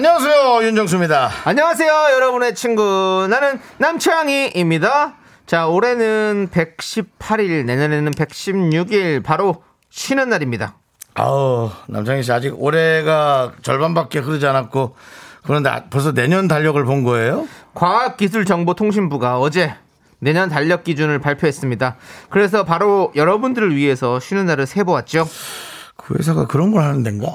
안녕하세요 윤정수입니다. 안녕하세요, 여러분의 친구. 나는 남창희입니다. 자, 올해는 118일, 내년에는 116일, 바로 쉬는 날입니다. 아우 남창희 씨 아직 올해가 절반밖에 흐르지 않았고 그런데 아- 벌써 내년 달력을 본 거예요? 과학기술정보통신부가 어제 내년 달력 기준을 발표했습니다. 그래서 바로 여러분들을 위해서 쉬는 날을 세보았죠. 그 회사가 그런 걸 하는 데인가?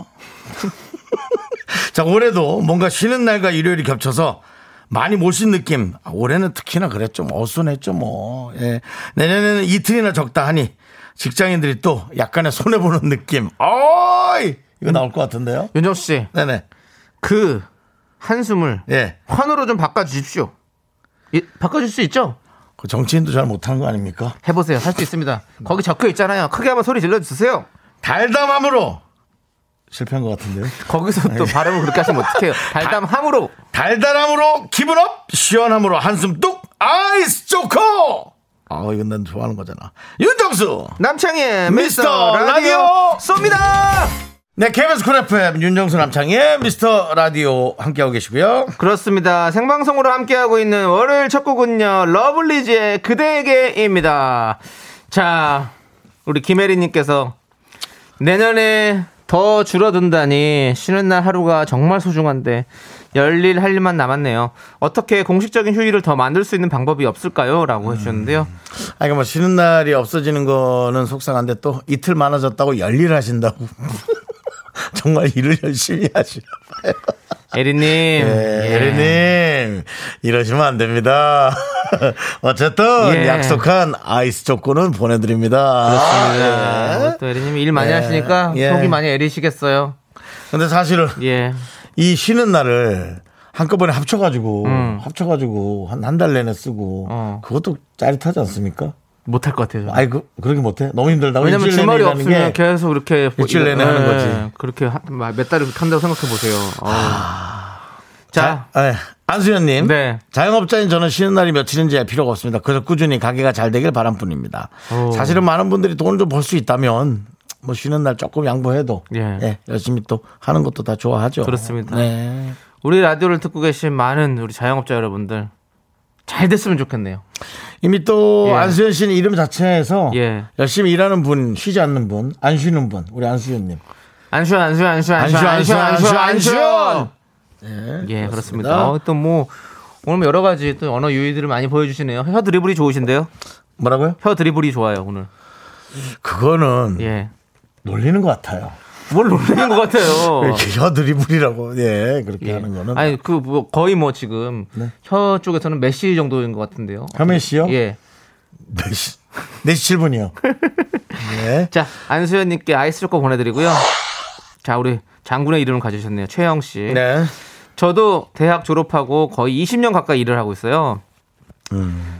자 올해도 뭔가 쉬는 날과 일요일이 겹쳐서 많이 못쉰 느낌. 아, 올해는 특히나 그랬죠. 뭐 어순했죠 뭐. 예. 내년에는 이틀이나 적다 하니 직장인들이 또 약간의 손해 보는 느낌. 어이 이거 나올 것 같은데요? 윤정수 씨, 네네. 그 한숨을 예. 환호로 좀 바꿔주십시오. 이- 바꿔줄 수 있죠? 그 정치인도 잘 못하는 거 아닙니까? 해보세요. 할 수 있습니다. 거기 적혀 있잖아요. 크게 한번 소리 질러주세요. 달담함으로 실패한 것 같은데요. 거기서 또 발음을 그렇게 하시면 어떡해요. 달담함으로. 달달함으로 기분 up 시원함으로 한숨 뚝 아이스 초코 아 이건 난 좋아하는 거잖아 윤정수 남창희의 미스터 미스터 라디오 라디오 쏩니다! 네 KBS 쿨 FM 윤정수 남창희의 미스터 라디오 함께하고 계시고요 그렇습니다. 생방송으로 함께하고 있는 월요일 첫 곡은요, 러블리즈의 그대에게입니다. 자, 우리 김혜리님께서 내년에 더 줄어든다니 쉬는 날 하루가 정말 소중한데 열일 할 일만 남았네요. 어떻게 공식적인 휴일을 더 만들 수 있는 방법이 없을까요? 라고 해주셨는데요. 아 이거 뭐 쉬는 날이 없어지는 거는 속상한데 또 이틀 많아졌다고 열일 하신다고 정말 일을 열심히 하시나 봐요 에리님. 예, 예. 혜리님 이러시면 안 됩니다. 어쨌든 예. 약속한 아이스 초코는 보내드립니다. 그렇습니다. 예. 또 에리님이 일 많이 예. 하시니까 예. 속이 많이 에리시겠어요. 근데 사실은 예. 이 쉬는 날을 한꺼번에 합쳐가지고 음. 합쳐가지고 한 한 달 내내 쓰고 어. 그것도 짜릿하지 않습니까? 못할 것 같아요. 저는. 아이 그 그렇게 못해 너무 힘들다고 왜냐면 주말이 없으면 게 계속 이렇게 일주일 내내 이거- 하는 예, 거지. 그렇게 한- 몇 달을 한다고 생각해 보세요. 자, 자, 예. 안수현님. 네. 자영업자인 저는 쉬는 날이 며칠인지 알 필요가 없습니다. 그래서 꾸준히 가게가 잘 되길 바람 뿐입니다. 오. 사실은 많은 분들이 돈을 좀 벌 수 있다면 뭐 쉬는 날 조금 양보해도 예. 예, 열심히 또 하는 것도 다 좋아하죠. 그렇습니다. 네. 우리 라디오를 듣고 계신 많은 우리 자영업자 여러분들 잘 됐으면 좋겠네요. 이미 또 예. 안수현 씨는 이름 자체에서 예. 열심히 일하는 분, 쉬지 않는 분, 안 쉬는 분, 우리 안수현님. 안슈 안슈 안슈 안슈 안슈 안슈 안슈. 예, 그렇습니다. 어, 또뭐 오늘 뭐 여러 가지 또 언어 유희들을 많이 보여주시네요. 혀 드리블이 좋으신데요? 뭐라고요? 혀 드리블이 좋아요 오늘. 그거는 예. 놀리는 것 같아요. 뭘 놀리는 것 같아요. 혀 드리블이라고, 예, 그렇게 예. 하는 거는. 아니 그 뭐 거의 뭐 지금 네. 혀 쪽에서는 메시 정도인 것 같은데요. 혐의 씨요? 예. 4시, 4시 7분이요. 예. 자 안수현님께 아이스 초코 보내드리고요. 자 우리 장군의 이름을 가지셨네요. 최영 씨. 네. 저도 대학 졸업하고 거의 20년 가까이 일을 하고 있어요.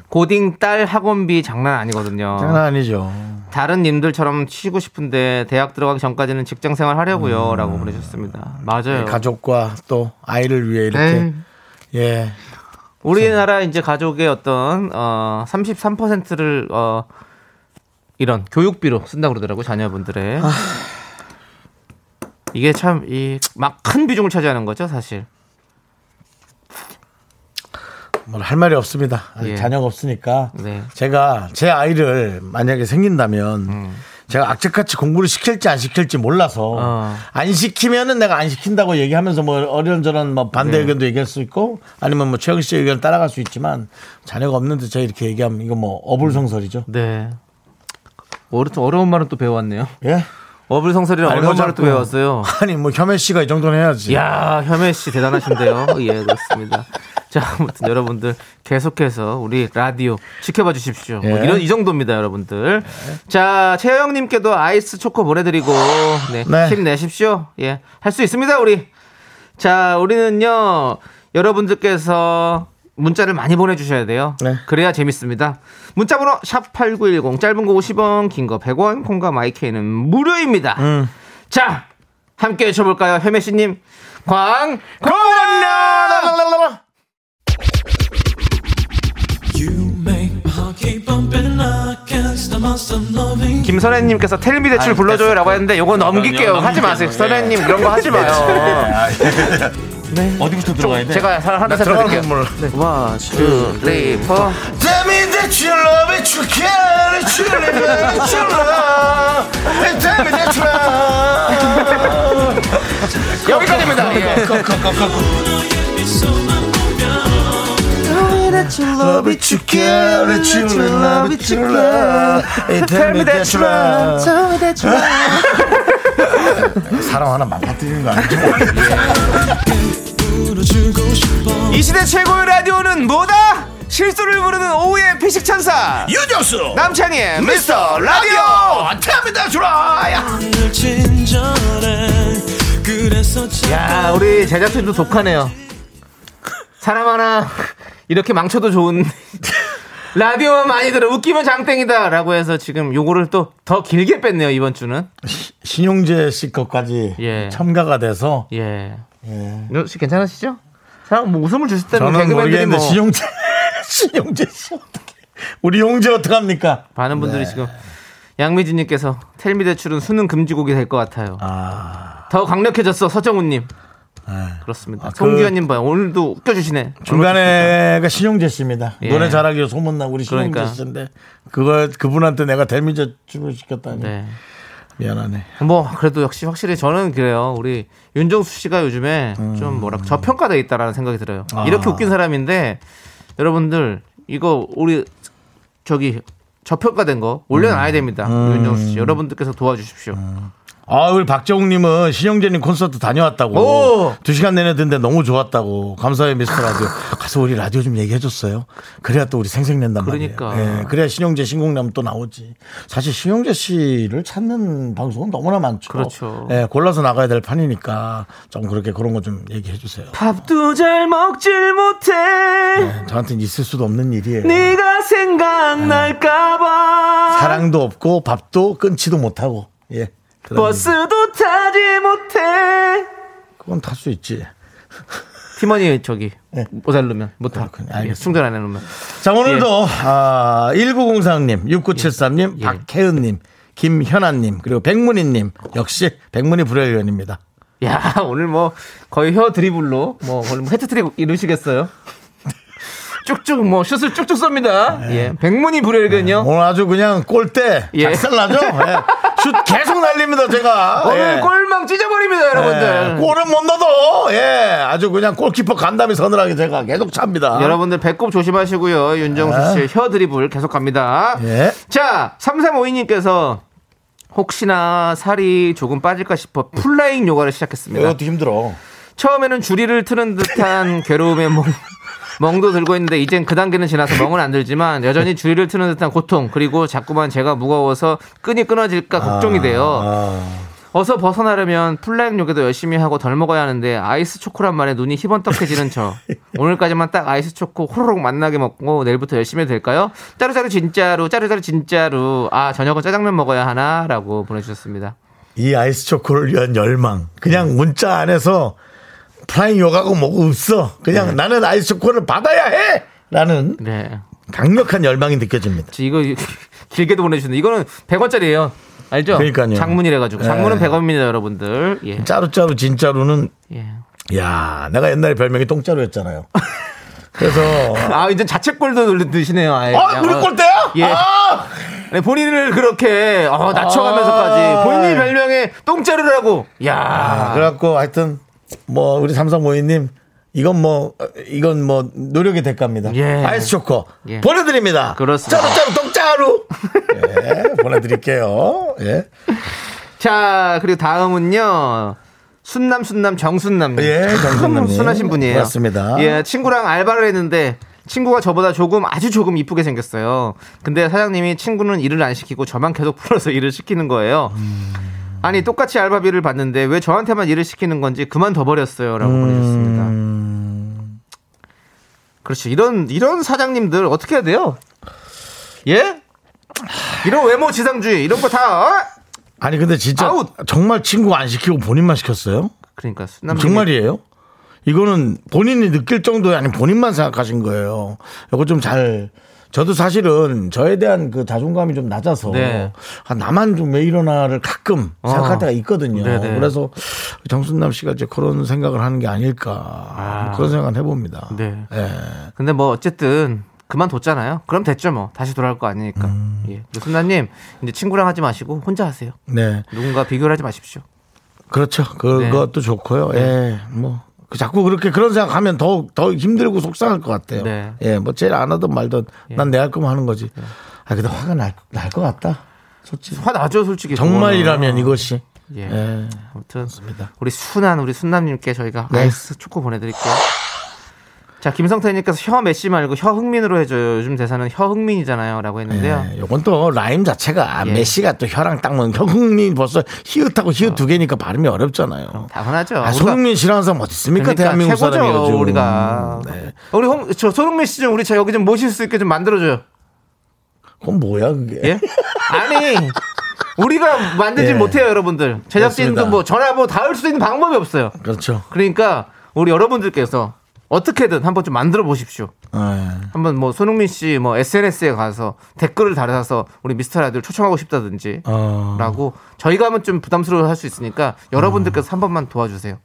고딩 딸 학원비 장난 아니거든요. 음. 장난 아니죠. 다른 님들처럼 쉬고 싶은데 대학 들어가기 전까지는 직장 생활 하려고요. 라고 보내셨습니다. 맞아요. 음. 가족과 또 아이를 위해 이렇게. 에이, 예. 우리나라 이제 가족의 어떤 어 33%를 어 이런 교육비로 쓴다고 그러더라고요. 자녀분들의. 아. 이게 참 이 막 큰 비중을 차지하는 거죠, 사실. 뭘할 말이 없습니다. 예. 자녀가 없으니까. 네. 제가 제 아이를 만약에 생긴다면 음. 제가 악착같이 공부를 시킬지 안 시킬지 몰라서 어. 안 시키면은 내가 안 시킨다고 얘기하면서 뭐 어련저런 뭐 반대 네. 의견도 얘기할 수 있고 아니면 뭐 최영 씨의 의견을 따라갈 수 있지만 자녀가 없는데 제가 이렇게 얘기하면 이거 뭐 어불성설이죠. 네. 어려, 어려운 말은 또 배웠네요. 예? 어불성설이랑 어려운 뭐 말을 또 배웠어요. 아니 뭐 혐의 씨가 이 정도는 해야지. 야 혐혜 씨 대단하신데요. 예, 그렇습니다. 자, 아무튼 여러분들 계속해서 우리 라디오 지켜봐 주십시오. 뭐 예. 이런 이 정도입니다, 여러분들. 자, 최영 님께도 아이스 초코 보내 드리고 네, 네. 힘내십시오. 예, 할 수 있습니다, 우리. 자, 우리는요. 여러분들께서 문자를 많이 보내주셔야 돼요. 네. 그래야 재밌습니다. 문자번호 샵 8910 짧은 거 50원 긴 거 100원 콩과 마이케이는 무료입니다. 음. 자 함께 외쳐볼까요? 혜매씨님 광 고만 김선혜님께서 텔미 대출 아니, 불러줘요라고 했는데 요거 넘길게요. 하지 마세요. 선혜님 이런 거 하지 마요. 어디부터 들어가야 돼? 제가 하나 몰라. 원, 투, 쓰리, 포. Tell me that you love it, you care it, you live it, you love. Tell me that you love. 여기까지입니다. 예. Love it, you care it, you love it, you love. Tell me that you love. 사람 하나 망가뜨리는 거 아니죠? 이 시대 최고의 라디오는 뭐다? 실수를 부르는 오후의 피식 천사. 유정수. 남창희의 미스터 라디오. Tell me that you love. 야 우리 제작진도 독하네요. 사람 하나 이렇게 망쳐도 좋은 라디오만 많이 들어. 웃기면 장땡이다. 라고 해서 지금 요거를 또 더 길게 뺐네요 이번 주는. 신용재 씨 것까지 예. 첨가가 돼서. 예. 혹시 괜찮으시죠? 사람 뭐 웃음을 주실 때는 저는 개그맨들이 모르겠는데 뭐. 신용재 신용재 씨 어떻게 우리 용재 어떡 합니까? 많은 분들이 네. 지금 양미진님께서 텔미 대출은 수능 금지곡이 될 것 같아요. 아. 더 강력해졌어 서정훈님 네. 그렇습니다 아, 그- 송기현님 봐요 오늘도 웃겨주시네 중간에가 신용재 씨입니다. 예. 노래 잘하기로 소문난 우리 신용재 그러니까. 씨인데 그걸 그분한테 내가 델미제 출을 시켰다니 네. 미안하네. 뭐 그래도 역시 확실히 저는 그래요. 우리 윤정수 씨가 요즘에 음. 좀 뭐랄까 저평가돼 있다라는 생각이 들어요. 아. 이렇게 웃긴 사람인데 여러분들 이거 우리 저기 저평가된 거 올려놔야 됩니다. 음. 윤정수 씨 여러분들께서 도와주십시오. 아 우리 박정욱님은 신용재님 콘서트 다녀왔다고 오! 두 시간 내내 듣는데 너무 좋았다고 감사해요 미스터 라디오 가서 우리 라디오 좀 얘기해줬어요. 그래야 또 우리 생생낸단 그러니까. 말이에요. 예, 그래야 신용재 신곡나면 또 나오지. 사실 신용재 씨를 찾는 방송은 너무나 많죠. 그렇죠. 예, 골라서 나가야 될 판이니까 좀 그렇게 그런 거 좀 얘기해주세요. 밥도 잘 먹질 못해 저한테는 있을 수도 없는 일이에요. 네가 생각날까봐 사랑도 없고 밥도 끊지도 못하고 예 버스도 타지 못해 그건 탈 수 있지 팀원이 저기 네. 모자르면 못하. 알겠습니다. 충전 안 해놓으면 자 오늘도 아, 1904님 6973님 예. 박혜은님 김현아님 그리고 백문희님 역시 백문희 불효위원입니다 야 오늘 뭐 거의 혀 드리블로 뭐 거의 뭐 헤트트릭 이루시겠어요? 쭉쭉 뭐 슛을 쭉쭉 쏩니다. 예, 백문이 불여일견요. 오늘 아주 그냥 골대 예. 작살나죠 예. 슛 계속 날립니다 제가 오늘 예. 골망 찢어버립니다, 예, 여러분들. 골은 못 넣어도 예 아주 그냥 골키퍼 간담이 서늘하게 제가 계속 찹니다 여러분들 배꼽 조심하시고요. 윤정수 씨의 혀 드리블 계속 갑니다. 예. 자, 3352님께서 혹시나 살이 조금 빠질까 싶어 flying 요가를 시작했습니다. 이것도 힘들어 처음에는 주리를 트는 듯한 괴로움에 멍, 멍도 들고 있는데 이젠 그 단계는 지나서 멍은 안 들지만 여전히 주리를 트는 듯한 고통 그리고 자꾸만 제가 무거워서 끈이 끊어질까 걱정이 돼요. 아, 어서 벗어나려면 flying 요가도 열심히 하고 덜 먹어야 하는데 아이스 초코란 말에 눈이 희번떡해지는 저. 오늘까지만 딱 아이스 초코 호로록 맛나게 먹고 내일부터 열심히 해도 될까요? 짜루짜루 진짜로 짜루짜루 진짜로 아 저녁은 짜장면 먹어야 하나라고 보내주셨습니다. 이 아이스 초코를 위한 열망. 그냥 문자 안에서 flying 요가고 뭐고 없어. 그냥 나는 아이스 초코를 받아야 해! 라는 네. 강력한 열망이 느껴집니다. 저 이거 길게도 보내주셨는데 이거는 100원짜리예요. 알죠? 그러니까요. 장문이래 가지고 네. 장문은 100원입니다, 여러분들. 예. 짜루짜루 진짜루는 예. 야 내가 옛날에 별명이 똥짜루였잖아요. 그래서 아, 이제 자책골도 드시네요. 아예. 아. 우리 어. 꼴대야? 예. 아! 네, 본인을 그렇게 어, 낮춰가면서까지 아. 본인이 별명에 똥자루라고. 야. 아, 그래갖고 하여튼 뭐 우리 삼성모이님 이건 뭐 어, 이건 뭐 노력의 대가입니다. 예. 아이스 초코 예. 보내드립니다. 그렇습니다. 짜루 짜루 똥짜루 예, 보내드릴게요. 예. 자, 그리고 다음은요. 순남 순남 정순남. 예, 정순남님. 순하신 분이에요. 맞습니다. 예, 친구랑 알바를 했는데 친구가 저보다 조금 아주 조금 이쁘게 생겼어요. 근데 사장님이 친구는 일을 안 시키고 저만 계속 불러서 일을 시키는 거예요. 아니 똑같이 알바비를 받는데 왜 저한테만 일을 시키는 건지 그만 둬 버렸어요라고 보내셨습니다. 그렇지. 이런 이런 사장님들 어떻게 해야 돼요? 예? 이런 외모 지상주의 이런 거 다 어? 아니 근데 진짜 아웃! 정말 친구 안 시키고 본인만 시켰어요? 그러니까 정말이에요? 이거는 본인이 느낄 정도의 아니 본인만 생각하신 거예요. 이거 좀 잘 저도 사실은 저에 대한 그 자존감이 좀 낮아서 네. 아, 나만 좀 왜 이러나를 가끔 생각할 어. 때가 있거든요. 네네. 그래서 정순남 씨가 이제 그런 생각을 하는 게 아닐까 그런 생각을 해봅니다. 네. 예. 근데 뭐 어쨌든 그만뒀잖아요. 그럼 됐죠 뭐. 다시 돌아올 거 아니니까. 음. 예. 순나님 이제 친구랑 하지 마시고 혼자 하세요. 네. 누군가 비교를 하지 마십시오. 그렇죠. 그것도 좋고요. 예. 뭐. 그 자꾸 그렇게 그런 생각하면 더, 더 힘들고 속상할 것 같아요. 네. 예. 뭐 제일 안 하든 말든 난 내 할 거면 하는 거지. 아, 근데 화가 날, 날 것 같다. 솔직히. 화 나죠 솔직히. 정말이라면. 이것이. 예. 예. 아무튼 우리 순한 우리 순남님께 저희가 네. 아이스 초코 보내드릴게요. 자 김성태님께서 혀 메시 말고 혀 흥민으로 해줘요. 요즘 대사는 혀 흥민이잖아요.라고 했는데요. 예. 요건 또 라임 자체가 예. 메시가 또 혀랑 딱 먹는 혀 흥민 벌써 히읗하고 히읗 두 개니까 발음이 어렵잖아요. 당연하죠. 아, 손흥민 싫어하는 사람 어디 있습니까? 그러니까 대한민국 최고죠, 사람이 요즘. 우리가 네. 우리 홍, 저 손흥민 씨 좀 우리 저 여기 좀 모실 수 있게 좀 만들어줘요. 그건 뭐야, 그게. 예? 아니 우리가 만들지 예. 못해요, 여러분들. 제작진도 그렇습니다. 뭐 전화번호 닿을 수 있는 방법이 없어요. 그렇죠. 그러니까 우리 여러분들께서 어떻게든 한번 좀 만들어 보십시오. 예. 한번 뭐 손흥민 씨 뭐 SNS에 가서 댓글을 달아서 우리 미스터 라디오를 초청하고 싶다든지 어. 라고 저희가 하면 좀 부담스러워 할 수 있으니까 여러분들께서 한 번만 도와주세요.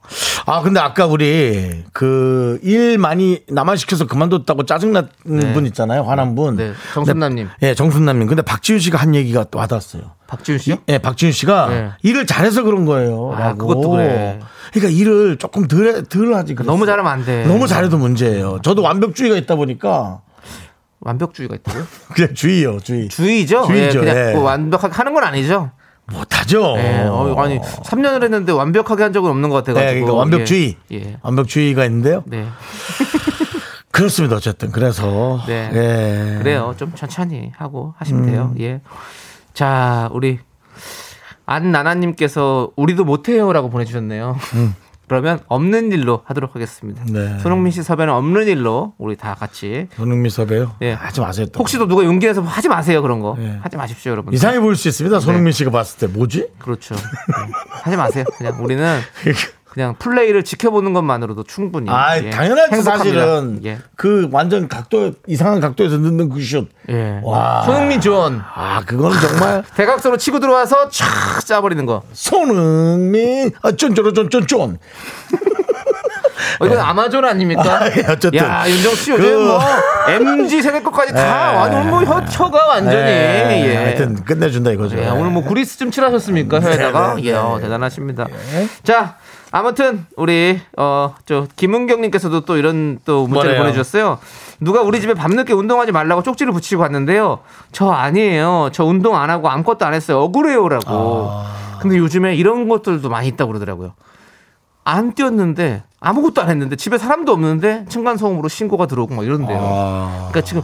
아, 근데 아까 우리 그 일 많이 나만 시켜서 그만뒀다고 짜증난 네. 분 있잖아요. 화난 분. 네, 정순남님. 근데- 예, 정순남 님. 근데 박지윤 씨가 한 얘기가 또 와닿았어요. 박지훈 씨요? 예, 박지윤 씨가 네. 일을 잘해서 그런 거예요. 아. 그것도 그래. 그러니까 일을 조금 덜, 덜 하지. 그랬어요. 너무 잘하면 안 돼. 너무 잘해도 문제예요. 저도 완벽주의가 있다 보니까 완벽주의가 있다고요? 그냥 주의요, 주의. 주의죠. 주의죠, 예, 그냥 예. 뭐 완벽하게 하는 건 아니죠. 못하죠. 예, 어, 아니 3년을 했는데 완벽하게 한 적은 없는 것 같아가지고. 네, 그러니까 완벽주의. 예. 예. 완벽주의가 있는데요. 네. 그렇습니다. 어쨌든 그래서 네. 예. 그래요. 좀 천천히 하고 하시면 음. 돼요. 예. 자, 우리 안나나님께서 우리도 못해요라고 보내주셨네요. 그러면 없는 일로 하도록 하겠습니다. 음. 네. 손흥민 씨 섭외는 없는 일로 우리 다 같이 손흥민 섭외요. 예. 하지 마세요. 또. 혹시도 누가 용기 내서 하지 마세요 그런 거 예. 하지 마십시오 여러분. 이상해 보일 수 있습니다. 네. 손흥민 씨가 봤을 때 뭐지? 그렇죠. 네. 하지 마세요. 그냥 우리는 그냥 플레이를 지켜보는 것만으로도 충분히. 아, 예, 당연하지 행복합니다. 사실은 예. 그 완전 각도 이상한 각도에서 넣는 그 슛. 예. 와. 손흥민 지원 아, 그건 정말 대각선으로 치고 들어와서 촥 짜버리는 거. 손흥민 아, 쫀쫀 쫀쫀 쫀. 어, 이건 아마존 아닙니까? 아, 예, 어쨌든. 야, 윤정씨 요즘 그- 뭐 MG 세대 것까지 다 예. 완전 뭐 혀가 완전히. 예. 예. 하여튼 끝내준다 이거죠. 예, 오늘 뭐 구리스 좀 칠하셨습니까 혀에다가? 네, 네, 예, 네. 어, 대단하십니다. 자, 아무튼 우리 어저 김은경님께서도 또 이런 또 문자를 뭐래요? 보내주셨어요. 누가 우리 집에 밤늦게 운동하지 말라고 쪽지를 붙이고 갔는데요. 저 아니에요. 저 운동 안 하고 아무것도 안 했어요. 억울해요라고. 아. 근데 요즘에 이런 것들도 많이 있다고 그러더라고요. 안 뛰었는데 아무것도 안 했는데 집에 사람도 없는데 층간 소음으로 신고가 들어오고 막 이런데요. 아. 그러니까 지금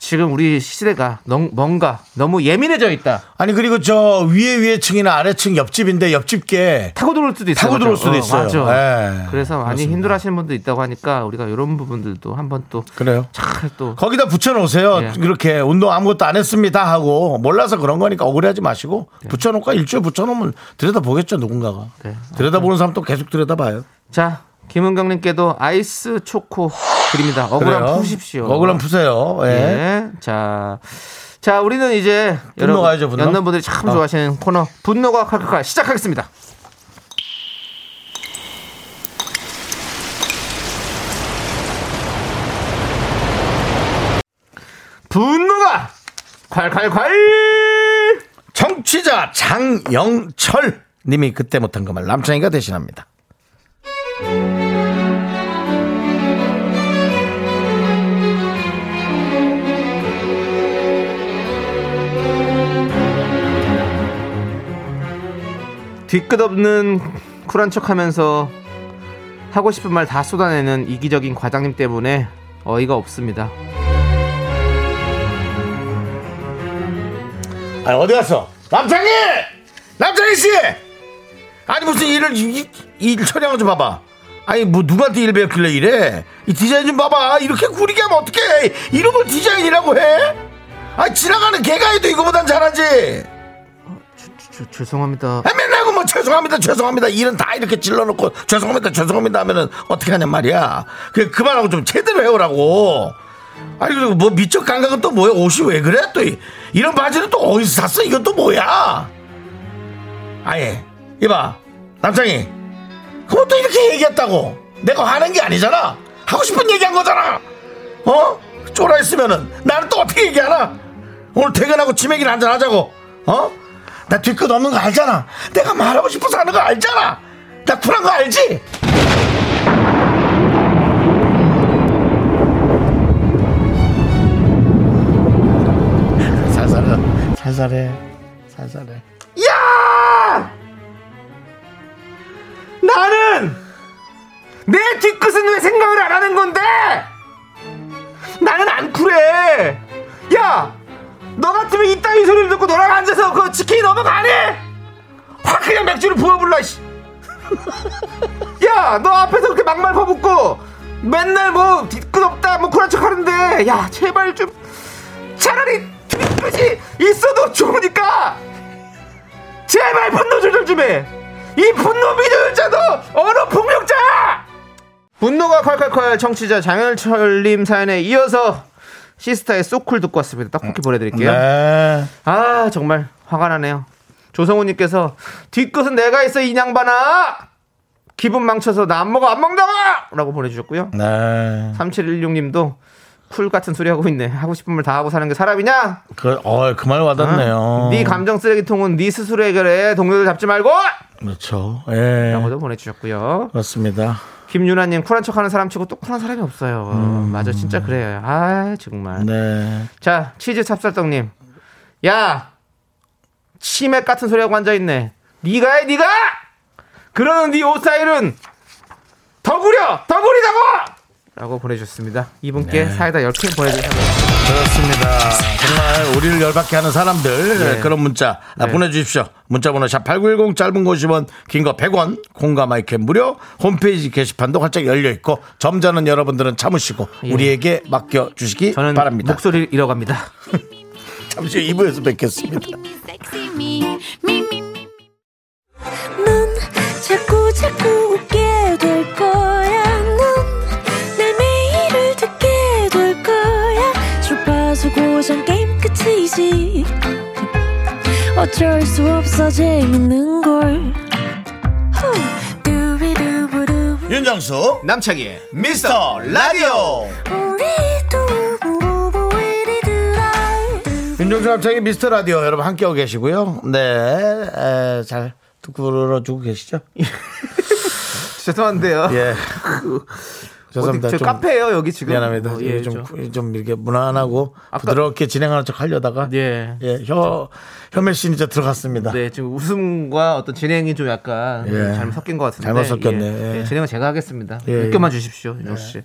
지금 우리 시대가 너- 뭔가 너무 예민해져 있다. 아니 그리고 저 위에 위에 층이나 아래층 옆집인데 옆집게 타고 들어올 수도 있어요. 타고 들어올 수도 어, 있어요. 맞죠. 예. 그래서 많이 그렇습니다. 힘들어하시는 분도 있다고 하니까 우리가 이런 부분들도 한번 또 그래요. 잘또 거기다 붙여놓으세요. 예. 이렇게 운동 아무것도 안 했습니다 하고 몰라서 그런 거니까 억울해하지 마시고 네. 붙여놓고 일주일 붙여놓으면 들여다 보겠죠 누군가가. 네. 들여다 보는 사람 또 계속 들여다 봐요. 자, 김은경님께도 아이스 초코 드립니다. 억울함 그래요. 푸십시오. 억울함 푸세요. 예. 예. 자, 자, 우리는 이제 분노 가야죠, 분노. 연남 분들이 참 어. 좋아하시는 코너 분노가 칼칼칼 시작하겠습니다. 분노가 콸콸콸! 정취자 장영철 님이 그때 못한 그 말 남창이가 대신합니다. 뒤끝 없는 쿨한 척 하면서 하고 싶은 말 다 쏟아내는 이기적인 과장님 때문에 어이가 없습니다. 아니 어디 갔어? 남창희! 남창희 씨! 아니 무슨 일을 이- 이- 일 처리한 거좀 봐봐. 아니 뭐 누가 딜 배웠길래 이래 이 디자인 좀 봐봐 이렇게 구리게 하면 어떡해 이런 걸 디자인이라고 해? 아 지나가는 개가 해도 이거보단 잘하지 저, 죄송합니다. 아, 맨날 그뭐 죄송합니다 죄송합니다. 일은 다 이렇게 질러놓고 죄송합니다 죄송합니다 하면은 어떻게 하냔 말이야. 그 그만하고 좀 제대로 해오라고. 아니 그리고 뭐 미적 감각은 또 뭐야? 옷이 왜 그래? 또 이, 이런 바지는 또 어디서 샀어? 이건 또 뭐야? 아예 이봐 남창이. 또 이렇게 얘기했다고. 내가 화낸 게 아니잖아. 하고 싶은 얘기한 거잖아. 어? 쫄아 있으면은 나는 또 어떻게 얘기하나? 오늘 퇴근하고 치맥이나 한잔 하자고. 어? 나 뒤끝 없는 거 알잖아 내가 말하고 싶어서 하는 거 알잖아 나 쿨한 거 알지? 살살해 살살해 살살해 야! 나는 내 뒤끝은 왜 생각을 안 하는 건데? 나는 안 쿨해. 야, 너 같으면 이따위 소리를 듣고 너랑 앉아서 그 치킨이 넘어가네? 확 그냥 맥주를 부어불라. 씨. 야, 너 앞에서 그렇게 막말 퍼붓고 맨날 뭐 뒤끝 없다 뭐 그런 척 하는데 야 제발 좀 차라리 뒤끝이 있어도 좋으니까 제발 분노 조절 좀 해. 이 분노 미조자도 어느 폭력자야. 분노가 콸콸콸 청취자 장현철님 사연에 이어서 시스타의 소쿨 듣고 왔습니다. 떡볶이 보내드릴게요. 네. 아 정말 화가 나네요. 조성우님께서 뒤끝은 내가 있어 이 양반아. 기분 망쳐서 나 안 먹어 안 먹다가 라고 보내주셨고요. 네. 3716님도 cool 같은 소리 하고 있네. 하고 싶은 말 다 하고 사는 게 사람이냐? 그, 어, 그 말 와닿네요. 네 감정 쓰레기통은 네 스스로 해결해. 동료들 잡지 말고. 그렇죠. 예. 라고도 보내주셨고요. 그렇습니다. 김유나님 쿨한 척하는 사람 치고 또 쿨한 사람이 없어요. 맞아, 진짜 그래요. 아 정말. 네. 자 치즈 찹쌀떡님, 야 치맥 같은 소리하고 앉아 있네. 네가 해, 네가. 그러는 네 옷 스타일은 더 구려, 더 구리다고. 라고 보내주셨습니다. 이분께 사이다 10캔 보내드립니다. 그렇습니다. 정말 우리를 열받게 하는 사람들 네. 그런 문자 아, 네. 보내주십시오. 문자번호 샵 8910 짧은 거 50원 긴 거 100원 공감 마이크 무료 홈페이지 게시판도 활짝 열려있고 점자는 여러분들은 참으시고 예. 우리에게 맡겨주시기 저는 바랍니다. 목소리 잃어갑니다. 잠시 후 2부에서 뵙겠습니다. 어쩔 수 없어 재밌는 걸. 윤정수 남창희의 미스터 라디오. 윤정수 남창의 미스터 라디오 여러분 함께하고 계시고요. 네, 에, 잘 들어주고 계시죠? 죄송한데요. 예. 어디 죄송합니다. 저좀 카페예요 여기 지금. 미안합니다. 어, 예, 좀, 저- 좀 이렇게 무난하고 아까- 부드럽게 진행하는 척 하려다가 예. 예, 혀, 혀멜신 이제 들어갔습니다. 네, 지금 웃음과 어떤 진행이 좀 약간 예. 잘못 섞인 것 같은데. 잘못 섞였네. 예. 예. 예, 진행은 제가 하겠습니다. 예, 맡겨만 주십시오, 씨.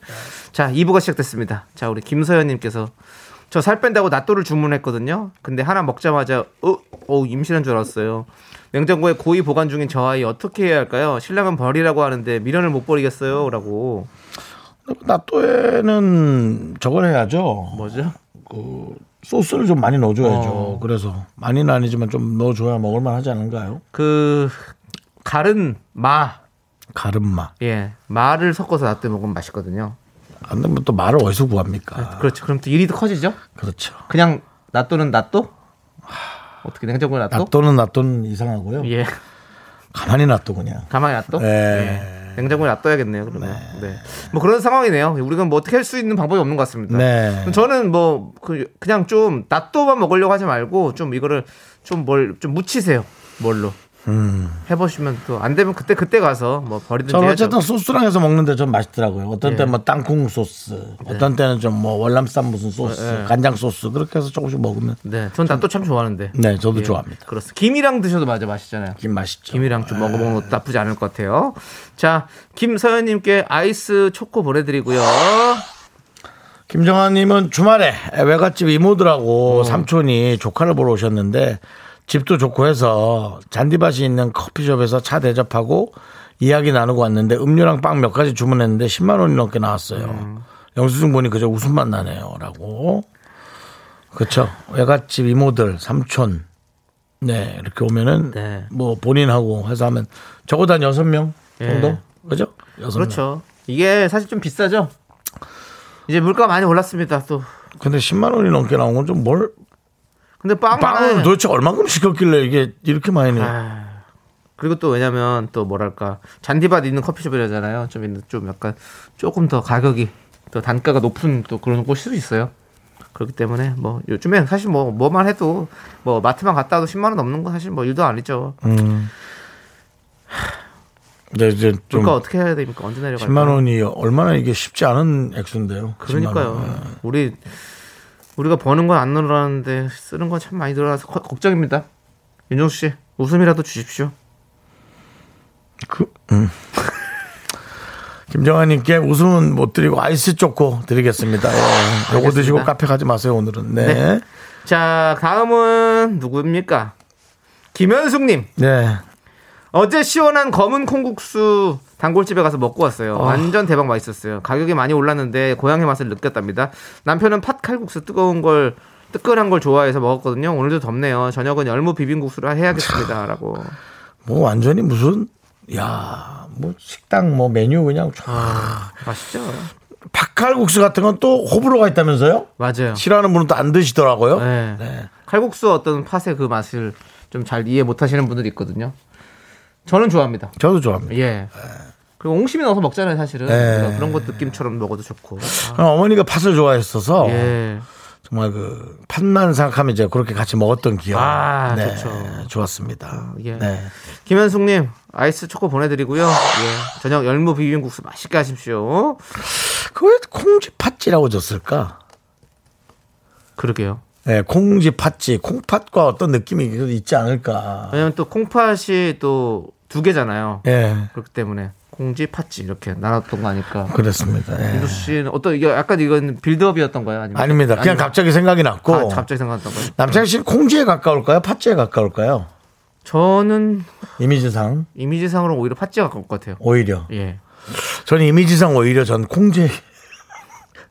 자, 2부가 시작됐습니다. 자, 우리 김서연님께서 저 살 뺀다고 낫또를 주문했거든요. 근데 하나 먹자마자 어, 어 임신한 줄 알았어요. 냉장고에 고이 보관 중인 저 아이 어떻게 해야 할까요? 신랑은 버리라고 하는데 미련을 못 버리겠어요라고. 나또에는 저걸 해야죠. 뭐죠? 소스를 좀 많이 넣어줘야죠. 어. 그래서 많이는 아니지만 좀 넣어줘야 먹을만 하지 않은가요? 그 가른 마. 가름마. 예. 마를 섞어서 낫또 먹으면 맛있거든요. 안 되면 또 말을 어디서 구합니까? 그렇죠. 그럼 또 일이 더 커지죠? 그렇죠. 그냥 낫또는 낫또? 어떻게 냉장고에 낫또? 낫또는 낫또는 이상하고요. 예. 가만히 놔둬 그냥. 가만히 놔둬? 예. 예. 냉장고에 놔둬야겠네요, 그러면. 네. 뭐 그런 상황이네요. 우리가 뭐 어떻게 할 수 있는 방법이 없는 것 같습니다. 네. 저는 뭐, 그, 그냥 좀 낫또만 먹으려고 하지 말고 좀 이거를 좀 뭘, 좀 묻히세요. 뭘로. 해보시면 또 안 되면 그때 그때 가서 뭐 버리든지 저는 해야죠. 어쨌든 소스랑 해서 먹는데 좀 맛있더라고요. 어떤 예. 때는 뭐 땅콩 소스, 어떤 때는 좀 뭐 월남쌈 무슨 소스, 예. 간장 소스 그렇게 해서 조금씩 먹으면 네. 전 낫또 참 좋아하는데. 네, 저도 예. 좋아합니다. 그렇습니다. 김이랑 드셔도 맞아 맛있잖아요. 김 맛있죠. 김이랑 좀 먹어보는 것도 나쁘지 않을 것 같아요. 자, 김서연님께 아이스 초코 보내드리고요. 김정환님은 주말에 외갓집 이모들하고 어. 삼촌이 조카를 보러 오셨는데 집도 좋고 해서 잔디밭이 있는 커피숍에서 차 대접하고 이야기 나누고 왔는데 음료랑 빵 몇 가지 주문했는데 10만 원이 넘게 나왔어요. 음. 영수증 보니 그저 웃음만 나네요라고. 그렇죠. 외갓집 이모들 삼촌 네 이렇게 오면은 네. 뭐 본인하고 해서 하면 적어도 한 여섯 명 정도 예. 그죠? 여섯 명. 그렇죠. 이게 사실 좀 비싸죠. 이제 물가 많이 올랐습니다. 또 근데 10만 원이 넘게 나온 건 좀 뭘 근데 빵 빵을 도대체 얼마큼 시켰길래 이게 이렇게 많이 내? 아, 그리고 또 왜냐면 또 뭐랄까 잔디밭 있는 커피숍이라잖아요. 좀 있는 좀 약간 조금 더 가격이 더 단가가 높은 또 그런 곳일 수도 있어요. 그렇기 때문에 뭐 요즘에 사실 뭐 뭐만 해도 뭐 마트만 갔다 와도 10만 원 넘는 거 사실 뭐 일도 아니죠. 음. 근데 이제 좀 물가 어떻게 해야 됩니까? 언제 내려갈까? 10만 원이 얼마나 이게 쉽지 않은 액수인데요. 10만 그러니까요. 원. 우리 우리가 버는 건 안 늘어나는데 쓰는 건 참 많이 늘어나서 걱- 걱정입니다. 윤정수 씨 웃음이라도 주십시오. 그, 음. 김정환님께 웃음은 못 드리고 아이스 초코 드리겠습니다. 예. 요거 드시고 카페 가지 마세요 오늘은. 네. 네. 자 다음은 누구입니까? 김현숙님. 네. 어제 시원한 검은 콩국수 단골집에 가서 먹고 왔어요. 완전 대박 맛있었어요. 가격이 많이 올랐는데 고향의 맛을 느꼈답니다. 남편은 팥칼국수 뜨거운 걸 뜨끈한 걸 좋아해서 먹었거든요. 오늘도 덥네요. 저녁은 열무 비빔국수를 해야겠습니다라고. 뭐 완전히 무슨 야, 뭐 식당 뭐 메뉴 그냥 쫙 아, 맛있죠. 팥칼국수 같은 건 또 호불호가 있다면서요? 맞아요. 싫어하는 분은 또 안 드시더라고요. 네. 네. 칼국수 어떤 팥의 그 맛을 좀 잘 이해 못 하시는 분들이 있거든요. 저는 좋아합니다. 저도 좋아합니다. 예. 그리고 옹심이 넣어서 먹잖아요, 사실은. 네. 그래서 그런 것 느낌처럼 먹어도 좋고. 아, 어, 어머니가 팥을 좋아했어서 예. 정말 그 팥만 생각하면 이제 그렇게 같이 먹었던 기억. 아, 네, 좋죠. 좋았습니다. 예. 네. 김현숙님 아이스 초코 보내드리고요. 예. 저녁 열무 비빔국수 맛있게 하십시오. 그왜 콩지 팥지라고 줬을까? 그러게요. 네, 콩지 팥지, 콩팥과 어떤 느낌이 있지 않을까? 왜냐면 또 콩팥이 또 두 개잖아요. 예, 그렇기 때문에 콩지 팥지 이렇게 나눴던 거 아닐까. 그렇습니다. 예. 윤도 씨는 어떤 이게 약간 이건 빌드업이었던가요? 아니면 아닙니다. 그냥 아니면- 갑자기 생각이 났고. 아, 갑자기 생각났던 거예요. 남창희 씨는 콩지에 가까울까요? 팥지에 가까울까요? 저는 이미지상 이미지상으로 오히려 팥지에 가까울 것 같아요. 오히려. 예. 저는 이미지상 오히려 전 콩지.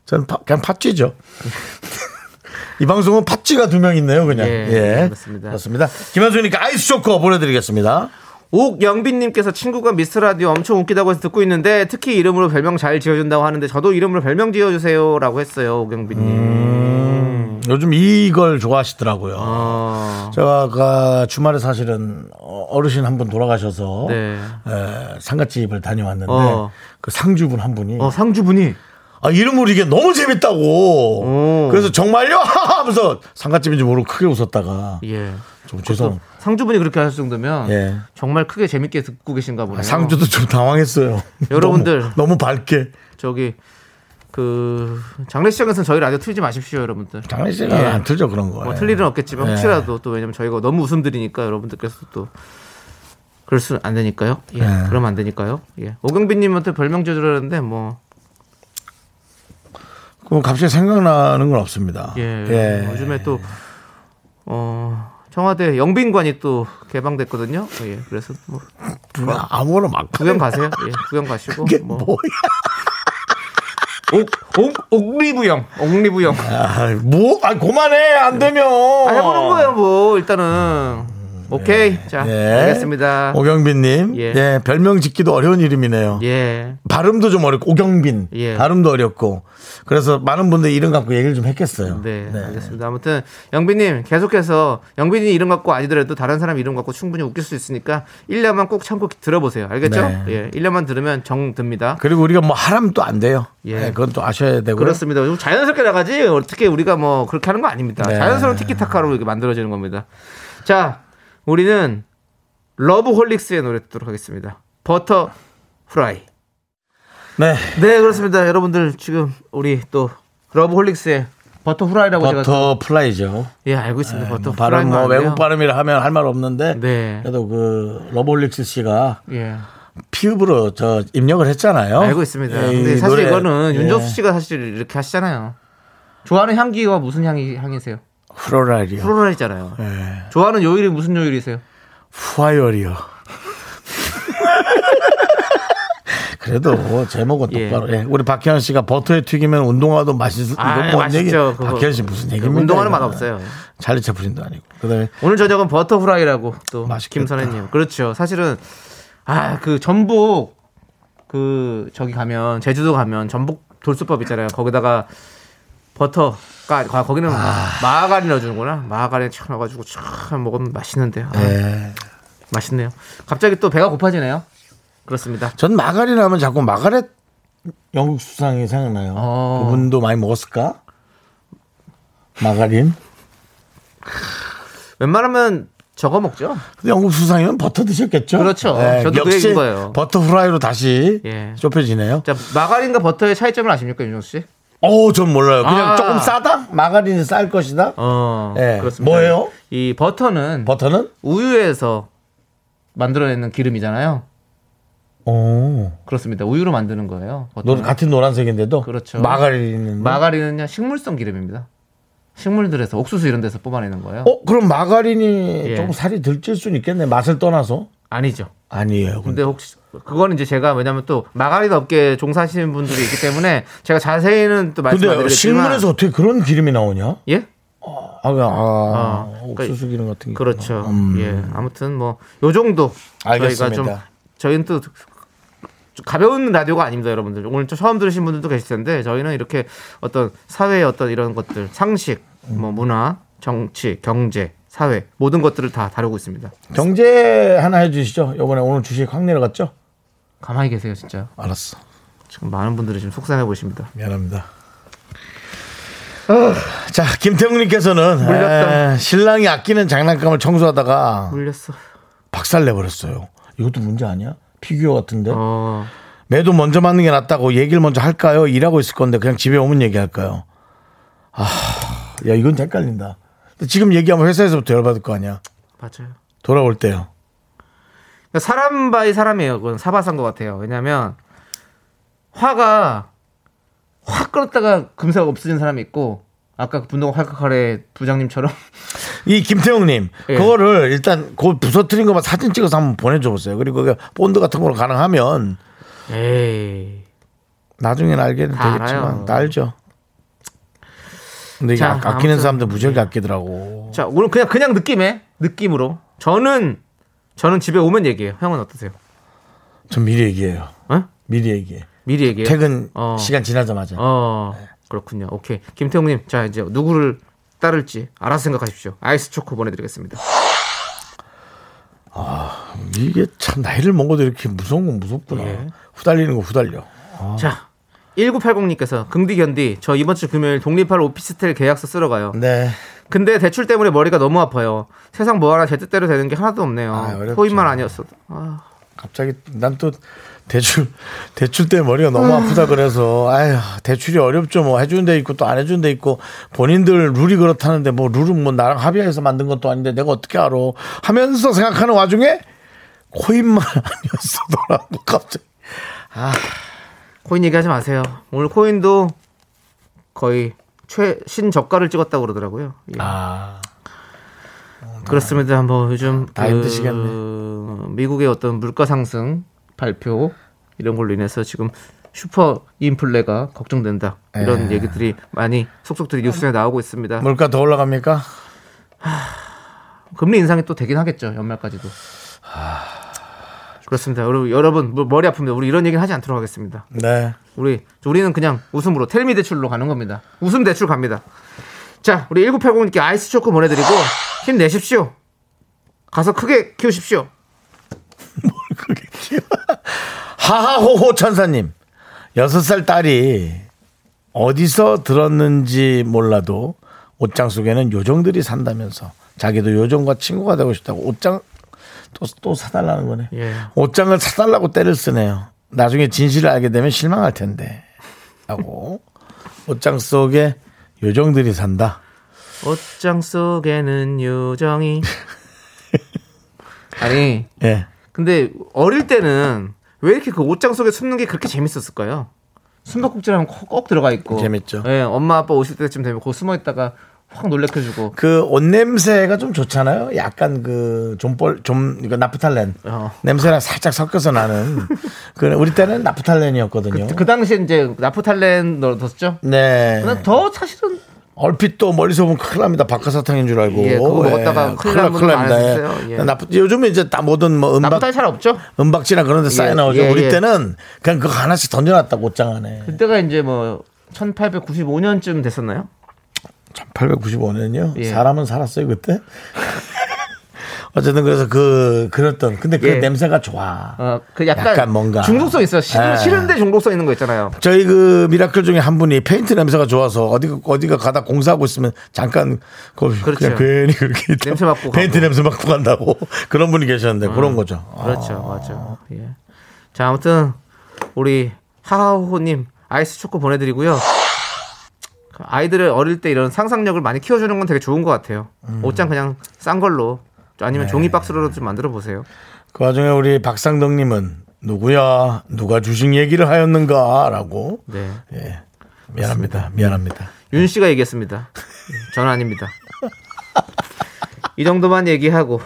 전 파- 그냥 팥쥐죠. 이 방송은 팥쥐가 두 명 있네요, 그냥. 예, 예. 그렇습니다. 그렇습니다. 김현수니까 아이스 초코 보내드리겠습니다. 옥영빈님께서 친구가 미스터 라디오 엄청 웃기다고 해서 듣고 있는데 특히 이름으로 별명 잘 지어준다고 하는데 저도 이름으로 별명 지어주세요라고 했어요 옥영빈님. 음, 요즘 이걸 좋아하시더라고요. 어, 제가 그 주말에 사실은 어, 어르신 한 분 돌아가셔서 네. 에, 상가집을 다녀왔는데 어. 그 상주분 한 분이 어 상주분이 아, 이름으로 이게 너무 재밌다고. 오. 그래서 정말요? 하면서 상가집인지 모르고 크게 웃었다가 예. 좀 죄송. 상주분이 그렇게 하실 정도면 예. 정말 크게 재밌게 듣고 계신가 보네요. 상주도 좀 당황했어요. 여러분들. 너무, 너무 밝게. 저기 그 장례식장에서는 저희 라디오 틀지 마십시오 여러분들. 장례식은 예. 안 틀죠 그런 거. 뭐 틀 일은 없겠지만 예. 혹시라도 또 왜냐면 저희가 너무 웃음들이니까 여러분들께서 또 그럴 수는 안 되니까요. 예. 예. 그러면 안 되니까요. 예. 오경빈님한테 별명 지어주라는데 뭐 그럼 갑자기 생각나는 건 없습니다. 예. 요즘에 또 어. 청와대 영빈관이 또 개방됐거든요. 예. 그래서 뭐 그냥 아무거나 막 구경 가세요. 예. 구경 가시고 그게 뭐 뭐야? 옥, 옥, 옥리부영, 옥리부영. 아, 뭐? 아, 그만해 안 되면. 아, 해보는 거예요, 뭐 일단은. 오케이, 자, 예. 알겠습니다. 오경빈님, 예. 예. 별명 짓기도 어려운 이름이네요. 예, 발음도 좀 어렵고 오경빈, 예. 발음도 어렵고 그래서 많은 분들 이름 갖고 얘기를 좀 했겠어요. 네, 알겠습니다. 아무튼 영빈님 계속해서 영빈이 이름 갖고 아니더라도 다른 사람 이름 갖고 충분히 웃길 수 있으니까 1년만 꼭 참고 들어보세요. 알겠죠? 네. 예, 1년만 들으면 정 듭니다. 그리고 우리가 뭐 하람 또안 돼요. 예. 네, 그건 또 아셔야 되고요. 그렇습니다. 좀 자연스럽게 나가지 어떻게 우리가 뭐 그렇게 하는 거 아닙니다. 네. 자연스러운 티키타카로 이렇게 만들어지는 겁니다. 자, 우리는 러브홀릭스의 노래 듣도록 하겠습니다. 버터 프라이. 네. 네, 그렇습니다. 여러분들 지금 우리 또 러브홀릭스의 버터 제가 또- butterfly죠. 예 알고 있습니다. 버터 뭐 발음 뭐. 외국 발음이라 하면 할 말 없는데 네. 그래도 그 러브홀릭스 씨가 예 피읍으로 저 입력을 했잖아요. 알고 있습니다. 예, 근데 이 사실 노래, 이거는 예. 윤정수 씨가 사실 이렇게 하시잖아요. 좋아하는 향기가 무슨 향이 향이세요? 프로랄이요. 프로랄이잖아요. 예. 좋아하는 요일이 무슨 요일이세요? 후아열이요. 그래도 제목은 예. 똑바로. 예. 우리 박혜연 씨가 버터에 튀기면 운동화도 맛있어. 아, 이건 뭔 얘기? 박혜연 씨 무슨 얘기입니까? 운동하는 맛 이거. 없어요. 찰리 채플린도 아니고. 그다음에 오늘 저녁은 버터 후라이라고 또. 김선혜님. 그렇죠. 사실은 아 그 전북 그 저기 가면 제주도 가면 전북 돌솥밥 있잖아요. 거기다가 버터 가 가- 거기는 마가린 넣어주는구나. 마가린 참 넣어가지고 참 먹으면 맛있는데요. 아, 예. 맛있네요. 갑자기 또 배가 고파지네요. 그렇습니다. 전 마가린 하면 자꾸 마가렛 영국 수상이 생각나요. 어. 그분도 많이 먹었을까? 마가린? 웬만하면 저거 먹죠. 근데 영국 수상이면 버터 드셨겠죠? 그렇죠. 저도 그 역시 얘기인 거예요. 버터 후라이로 다시 예. 좁혀지네요. 자 마가린과 버터의 차이점을 아십니까, 윤정수 씨? 어, 전 몰라요. 그냥 아. 조금 싸다? 마가린이 쌀 것이다? 어, 예. 그렇습니다. 뭐예요? 이 버터는 버터는? 우유에서 만들어내는 기름이잖아요. 오. 그렇습니다. 우유로 만드는 거예요. 노, 버터는. 같은 노란색인데도? 그렇죠. 마가린은? 마가린은요 식물성 기름입니다. 식물들에서 옥수수 이런 데서 뽑아내는 거예요. 어, 그럼 마가린이 예. 조금 살이 덜찔 수는 있겠네. 맛을 떠나서. 아니죠. 아니에요. 근데 혹시 그거는 이제 제가 왜냐면 또 마가린 업계에 종사하시는 분들이 있기 때문에 제가 자세히는 또 말씀드리겠지만 식물에서 어떻게 그런 기름이 나오냐? 예? 아, 그냥, 아, 그러니까 옥수수 기름 같은 게. 그렇죠. 음. 예. 아무튼 뭐 요 정도 알겠습니다. 저희가 좀 저희는 또좀 가벼운 라디오가 아닙니다, 여러분들. 오늘 좀 처음 들으신 분들도 계실 텐데 저희는 이렇게 어떤 사회의 어떤 이런 것들, 상식, 뭐 문화, 정치, 경제, 사회 모든 것들을 다 다루고 있습니다. 경제 하나 해주시죠. 요번에 오늘 주식 확 내려갔죠? 가만히 계세요, 진짜. 알았어. 지금 많은 분들이 지금 속상해 보십니다. 미안합니다. 자, 김태웅님께서는. 에, 신랑이 아끼는 장난감을 청소하다가 물렸어. 박살 내버렸어요. 이것도 문제 아니야? 피규어 같은데? 어, 매도 먼저 맞는 게 낫다고 얘기를 먼저 할까요? 일하고 있을 건데 그냥 집에 오면 얘기할까요? 아, 야 이건 헷갈린다. 지금 얘기하면 회사에서부터 열받을 거 아니야? 맞아요. 돌아올 때요. 그러니까 사람 by 사람이에요. 그건 사바사인 것 같아요. 왜냐하면 화가 확 끓었다가 금세 없어진 사람이 있고 아까 그 분노가 활각하래 부장님처럼 이 김태웅님 예. 그거를 일단 그 부서뜨린 것만 사진 찍어서 한번 보내줘 보세요. 그리고 그 본드 같은 걸로 가능하면 에이 나중엔 알게는 다 되겠지만. 다 알죠. 근데 이게 자, 아- 아끼는 아무튼. 사람들 무지하게 아끼더라고. 자 오늘 그냥 그냥 느낌에 느낌으로 저는 저는 집에 오면 얘기해요. 형은 어떠세요? 전 미리 얘기해요. 어? 미리 얘기해. 미리 얘기해. 퇴근 어. 시간 지나자마자. 어 그렇군요. 오케이 김태웅님 자 이제 누구를 따를지 알아서 생각하십시오. 아이스 초코 보내드리겠습니다. 이게 참 나이를 먹어도 이렇게 무서운 건 무섭구나. 예. 후달리는 거 후달려. 자 1980님께서 긍디 견디 저 이번 주 금요일 독립할 오피스텔 계약서 쓰러 가요. 네. 근데 대출 때문에 머리가 너무 아파요. 세상 뭐 하나 제 뜻대로 되는 게 하나도 없네요. 아. 코인만 아니었어도. 아, 갑자기 난 또 대출 대출 때 머리가 너무 아프다 그래서 아휴 대출이 어렵죠 뭐 해주는 데 있고 또 안 해주는 데 있고 본인들 룰이 그렇다는데 뭐 룰은 뭐 나랑 합의해서 만든 것도 아닌데 내가 어떻게 알아 하면서 생각하는 와중에 코인만 아니었어더라고 갑자기 코인 얘기하지 마세요. 오늘 코인도 거의 최신 저가를 찍었다고 그러더라고요. 예. 아 그렇습니다. 뭐 요즘 다 힘드시겠네. 미국의 어떤 물가 상승 발표 이런 걸로 인해서 지금 슈퍼 인플레가 걱정된다. 이런 예. 얘기들이 많이 속속들이 뉴스에 나오고 있습니다. 물가 더 올라갑니까? 금리 인상이 또 되긴 하겠죠. 연말까지도. 그렇습니다. 여러분, 여러분 뭐 머리 아픕니다. 우리 이런 얘기는 하지 않도록 하겠습니다. 네 우리 우리는 그냥 웃음으로 텔미 대출로 가는 겁니다. 웃음 대출 갑니다. 자, 우리 1980님께 아이스 초코 보내드리고 힘내십시오. 가서 크게 키우십시오. 하하호호 천사님 여섯 살 딸이 어디서 들었는지 몰라도 옷장 속에는 요정들이 산다면서 자기도 요정과 친구가 되고 싶다고 옷장 또, 또 사달라는 거네. 예. 옷장을 사달라고 때를 쓰네요. 나중에 진실을 알게 되면 실망할 텐데. 하고 옷장 속에 요정들이 산다. 옷장 속에는 요정이. 아니, 예. 근데 어릴 때는 왜 이렇게 그 옷장 속에 숨는 게 그렇게 재밌었을까요? 숨바꼭질 하면 꼭, 꼭 들어가 있고. 재밌죠. 예, 엄마 아빠 오실 때쯤 되면 그 숨어 있다가 확 놀래켜주고. 그 옷 냄새가 좀 좋잖아요. 약간 그 좀벌 좀 이거 나프탈렌 어. 냄새랑 살짝 섞여서 나는. 그 우리 때는 나프탈렌이었거든요. 그, 그 당시에 이제 나프탈렌 넣었죠. 네. 근데 더 사실은 얼핏 또 멀리서 보면 큰일 납니다. 박하사탕인 줄 알고. 예, 그거 먹었다가 큰일 난 분도 많았어요. 예. 나쁘, 요즘은 이제 다 모든 뭐 은박, 잘 없죠. 은박지나 그런 데 쌓여 예, 나오죠. 예, 우리 예. 때는 그냥 그거 하나씩 던져놨다 옷장 안에. 그때가 이제 뭐 1895년쯤 됐었나요? 1895년이요? 예. 사람은 살았어요, 그때? 어쨌든 그래서 그, 그랬던. 근데 그 예. 냄새가 좋아. 어, 그 약간, 약간 뭔가. 중독성 있어. 싫은, 예. 싫은데 중독성 있는 거 있잖아요. 저희 그 miracle 중에 한 분이 페인트 냄새가 좋아서 어디가 어디가 가다 공사하고 있으면 잠깐 거 그렇죠. 그냥 괜히 그렇게. 냄새 맡고 페인트. 냄새 맡고 간다고 그런 분이 계셨는데 그런 거죠. 그렇죠, 맞죠. 예. 자, 아무튼 우리 하하호님 아이스 초코 보내드리고요. 아이들을 어릴 때 이런 상상력을 많이 키워주는 건 되게 좋은 것 같아요. 음. 옷장 그냥 싼 걸로 네. 아니면 종이 박스로도 좀 만들어 보세요. 그 와중에 우리 박상덕님은 누구야 누가 주식 얘기를 하였는가라고 네. 예. 미안합니다 미안합니다. 윤 씨가 얘기했습니다. 저는 아닙니다. 이 정도만 얘기하고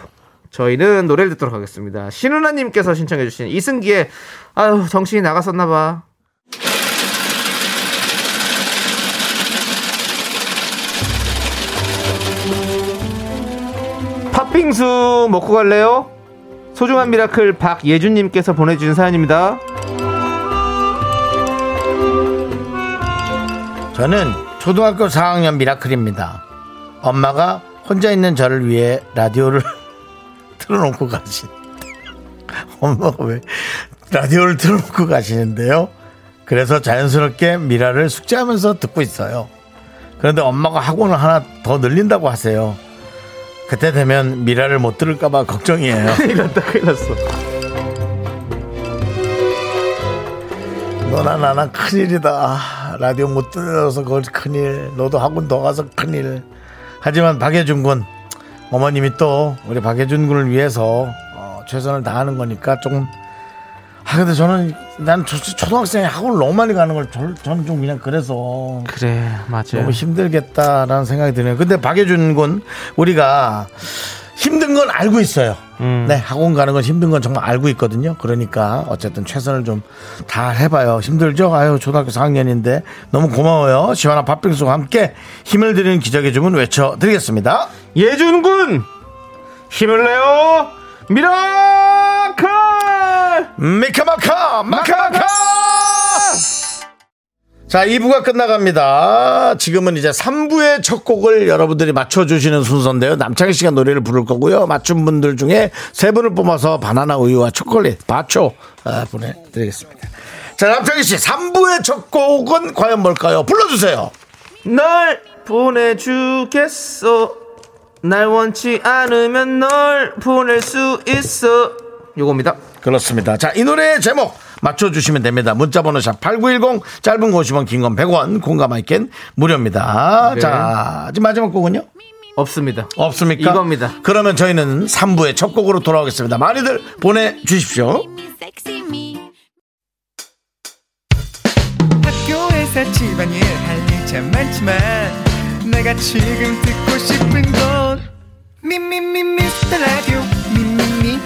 저희는 노래를 듣도록 하겠습니다. 신은아님께서 신청해주신 이승기의 아유 정신이 나갔었나봐. 팥빙수 먹고 갈래요? 소중한 miracle 박예준님께서 보내주신 사연입니다. 저는 초등학교 4학년 미라클입니다. 엄마가 혼자 있는 저를 위해 라디오를 틀어놓고 가신. 엄마가 왜 라디오를 틀어놓고 가시는데요? 그래서 자연스럽게 미라를 숙제하면서 듣고 있어요. 그런데 엄마가 학원을 하나 더 늘린다고 하세요. 그때 되면 미라를 못 들을까봐 걱정이에요. 큰일 났다 큰일 났어. 너나 나나 큰일이다. 라디오 못 들어서 그걸 큰일. 너도 학원 더 가서 큰일. 하지만 박예준 군 어머님이 또 우리 박예준 군을 위해서 어, 최선을 다하는 거니까 조금 아 근데 저는 난 초- 초등학생이 학원을 너무 많이 가는 걸 저- 저는 좀 그냥 그래서 그래 맞아요. 너무 힘들겠다라는 생각이 드네요. 근데 박예준 군 우리가 힘든 건 알고 있어요. 음. 네, 학원 가는 건 힘든 건 정말 알고 있거든요. 그러니까 어쨌든 최선을 좀 다 해봐요. 힘들죠? 아유, 초등학교 4학년인데 너무 고마워요. 시원한 팥빙수와 함께 힘을 드리는 기적의 주문 외쳐드리겠습니다. 예준 군 힘을 내요 miracle 미카마카! 마카마카! 자, 2부가 끝나갑니다. 지금은 이제 3부의 첫 곡을 여러분들이 맞춰주시는 순서인데요. 남창희 씨가 노래를 부를 거고요. 맞춘 분들 중에 세 분을 뽑아서 바나나 우유와 초콜릿, 바초 아, 보내드리겠습니다. 자, 남창희 씨, 3부의 첫 곡은 과연 뭘까요? 불러주세요. 널 보내주겠어 날 원치 않으면 널 보낼 수 있어 요겁니다 그렇습니다. 자, 이 노래의 제목 맞춰주시면 됩니다. 문자번호 샵 8910, 짧은 거 50원, 긴 건 100원, 공감할겐 무료입니다. 네. 자, 지금 마지막 곡은요? 없습니다 없습니까? 이겁니다. 그러면 저희는 3부의 첫 곡으로 돌아오겠습니다. 많이들 보내주십시오. 학교에서 집안일 할일참 많지만 내가 지금 듣고 싶은 건 미미미 미스터 라디오 미미미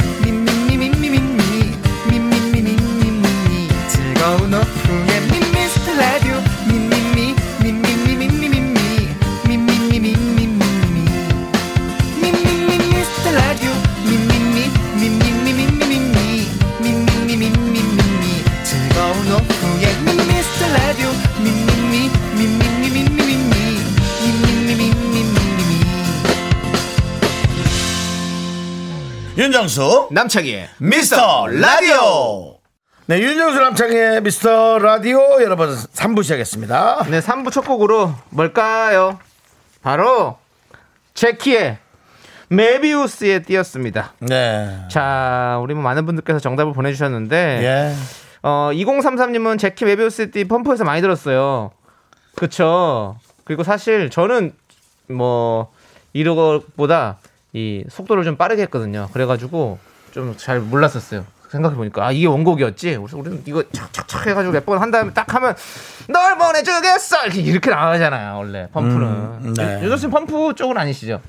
윤정수, 남창희의 미스터 라디오. 네, 윤정수 남창의 미스터 라디오 여러분 3부 시작했습니다. 네 3부 첫 곡으로 뭘까요 바로 제키의 메비우스에 띄었습니다 네. 자 우리 뭐 많은 분들께서 정답을 보내주셨는데 예. 어, 2033님은 제키 메비우스 띠 펌프에서 많이 들었어요. 그쵸. 그리고 사실 저는 뭐, 이런 것보다 이 속도를 좀 빠르게 했거든요. 그래가지고 좀 잘 몰랐었어요. 생각해 보니까 아 이게 원곡이었지. 그래서 우리는 이거 착착착 해가지고 몇 번 한 다음에 딱 하면 널 보내주겠어 이렇게, 이렇게 나가잖아요 원래 펌프는. 음, 네. 씨 펌프 쪽은 아니시죠?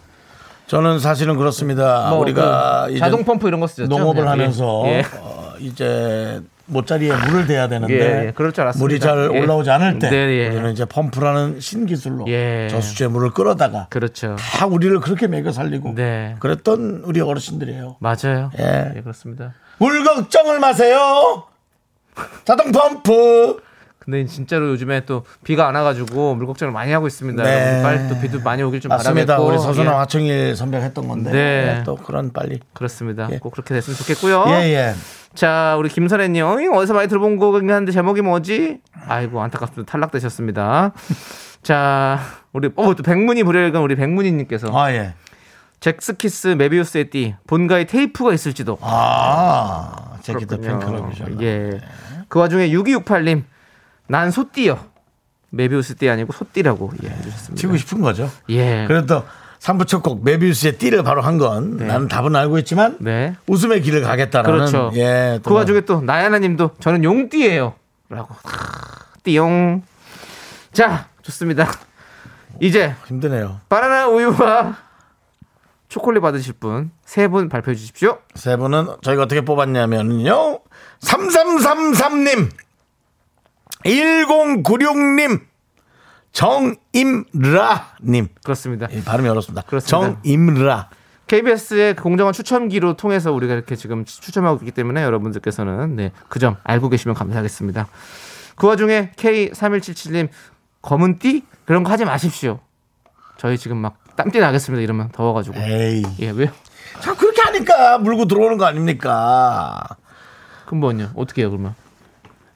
저는 사실은 그렇습니다. 뭐 우리가 그 자동 펌프 이런 거 쓰죠. 농업을. 하면서 예. 어, 이제 모짜리에 물을 대야 되는데 예, 예, 그럴 줄 알았습니다. 물이 잘 예. 올라오지 않을 때 네, 예. 우리는 이제 펌프라는 신기술로 예. 저수지에 물을 끌어다가 그렇죠. 다 우리를 그렇게 먹여 살리고 네. 그랬던 우리 어르신들이에요. 맞아요. 예. 예, 그렇습니다. 물 걱정을 마세요. 자동 펌프. 근데 진짜로 요즘에 또 비가 안 와가지고 물 걱정을 많이 하고 있습니다. 네. 빨리 또 비도 많이 오길 좀 맞습니다. 바라겠고. 우리 서순환 예, 화청일 선배가 했던 건데 네. 예, 또 그런 빨리. 그렇습니다. 예. 꼭 그렇게 됐으면 좋겠고요. 예 예. 자, 우리 김선혜님, 어이, 어디서 많이 들어본 곡이긴 한데 제목이 뭐지? 아이고, 안타깝습니다. 탈락되셨습니다. 자, 우리, 어, 또 백문이 불여일견 우리 백문희님께서 아 예. 잭스키스 메비우스의 띠, 본가에 테이프가 있을지도. 아 그렇군요. 팬클럽이죠. 예. 그 와중에 6268님, 난 소띠요. 메비우스 띠 아니고 소띠라고 예, 해주셨습니다. 치고 싶은 거죠. 예. 그래도 3부 첫 곡 메비우스의 띠를 바로 한 건 나는 답은 알고 있지만 네. 웃음의 길을 가겠다라는 그렇죠. 예, 또그 와중에 또 나야나 님도 저는 용띠예요. 라고. 띠용. 자, 좋습니다. 이제 힘드네요. 바나나 우유와 초콜릿 받으실 분 세 분 발표해 주십시오. 세 분은 저희가 어떻게 뽑았냐면요. 3333님, 1096님, 정임라님. 그렇습니다. 이 발음이 어렵습니다. 그렇습니다. 정임라. KBS의 공정한 추첨기로 통해서 우리가 이렇게 지금 추첨하고 있기 때문에 여러분들께서는 네, 그 점 알고 계시면 감사하겠습니다. 그 와중에 K3177님 검은 띠 그런 거 하지 마십시오. 저희 지금 막 땀띠 나겠습니다. 이러면 더워가지고. 에이. 예, 왜요? 자, 그렇게 하니까 물고 들어오는 거 아닙니까? 그럼 뭐요? 어떻게 해요, 그러면?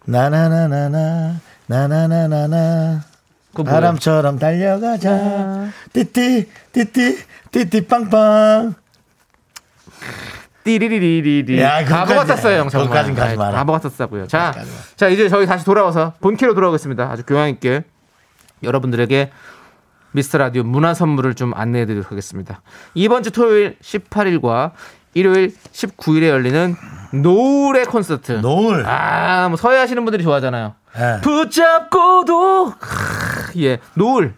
나나나나나, 나나나나나. 뭐예요? 바람처럼 달려가자. 띠띠, 띠띠, 띠띠 빵빵. 띠리리리리리. 야, 바보 같았어요, 형. 정말. 그거까진 가지 마라. 바보 같았다고요. 자. 자 이제 저희 다시 돌아와서 본캐로 돌아오겠습니다. 아주 교양 있게 여러분들에게 미스터 라디오 문화 선물을 좀 안내해 드리도록 하겠습니다. 이번 주 토요일 18일과 일요일 19일에 열리는 노을의 콘서트. 노을. 아, 뭐 서해 하시는 분들이 좋아하잖아요. 예. 붙잡고도 크, 예 노을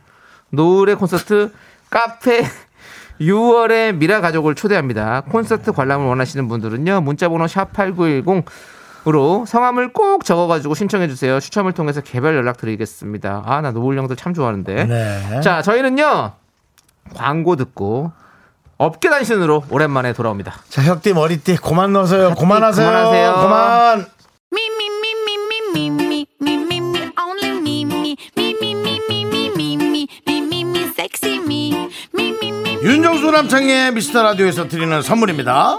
노을의 콘서트 카페 6월의 miracle 가족을 초대합니다. 콘서트 관람을 원하시는 분들은요 문자 번호 샵 #8910 으로 성함을 꼭 적어가지고 신청해 주세요. 추첨을 통해서 개별 연락 드리겠습니다. 아 나 노을 형들 참 좋아하는데. 네. 자 저희는요 광고 듣고 업계 단신으로 오랜만에 돌아옵니다. 자, 혁띠 머리띠 고만 넣으세요. 고만하세요. 고만하세요. 고만. 윤정수 남창희의 미스터 라디오에서 드리는 선물입니다.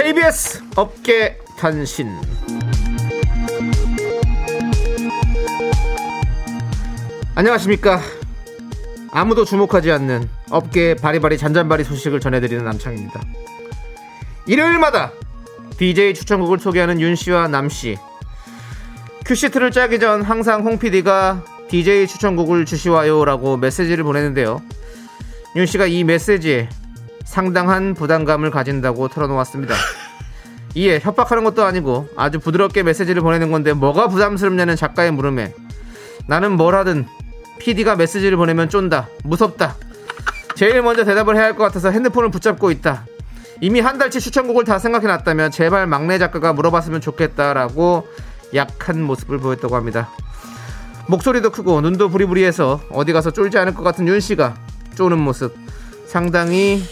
KBS 업계 단신. 안녕하십니까? 아무도 주목하지 않는 업계의 바리바리 잔잔바리 소식을 전해드리는 남창입니다. 일요일마다 DJ 추천곡을 소개하는 윤씨와 남씨. 큐시트를 짜기 전 항상 홍 PD가 DJ 추천곡을 주시와요 라고 메시지를 보내는데요. 윤씨가 이 메시지에 상당한 부담감을 가진다고 털어놓았습니다. 이에 협박하는 것도 아니고 아주 부드럽게 메시지를 보내는 건데 뭐가 부담스럽냐는 작가의 물음에 나는 뭘 하든 PD가 메시지를 보내면 쫀다 무섭다. 제일 먼저 대답을 해야 할 것 같아서 핸드폰을 붙잡고 있다. 이미 한 달치 추천곡을 다 생각해놨다면 제발 막내 작가가 물어봤으면 좋겠다라고 약한 모습을 보였다고 합니다. 목소리도 크고 눈도 부리부리해서 어디 가서 쫄지 않을 것 같은 윤 씨가 쪼는 모습 상당히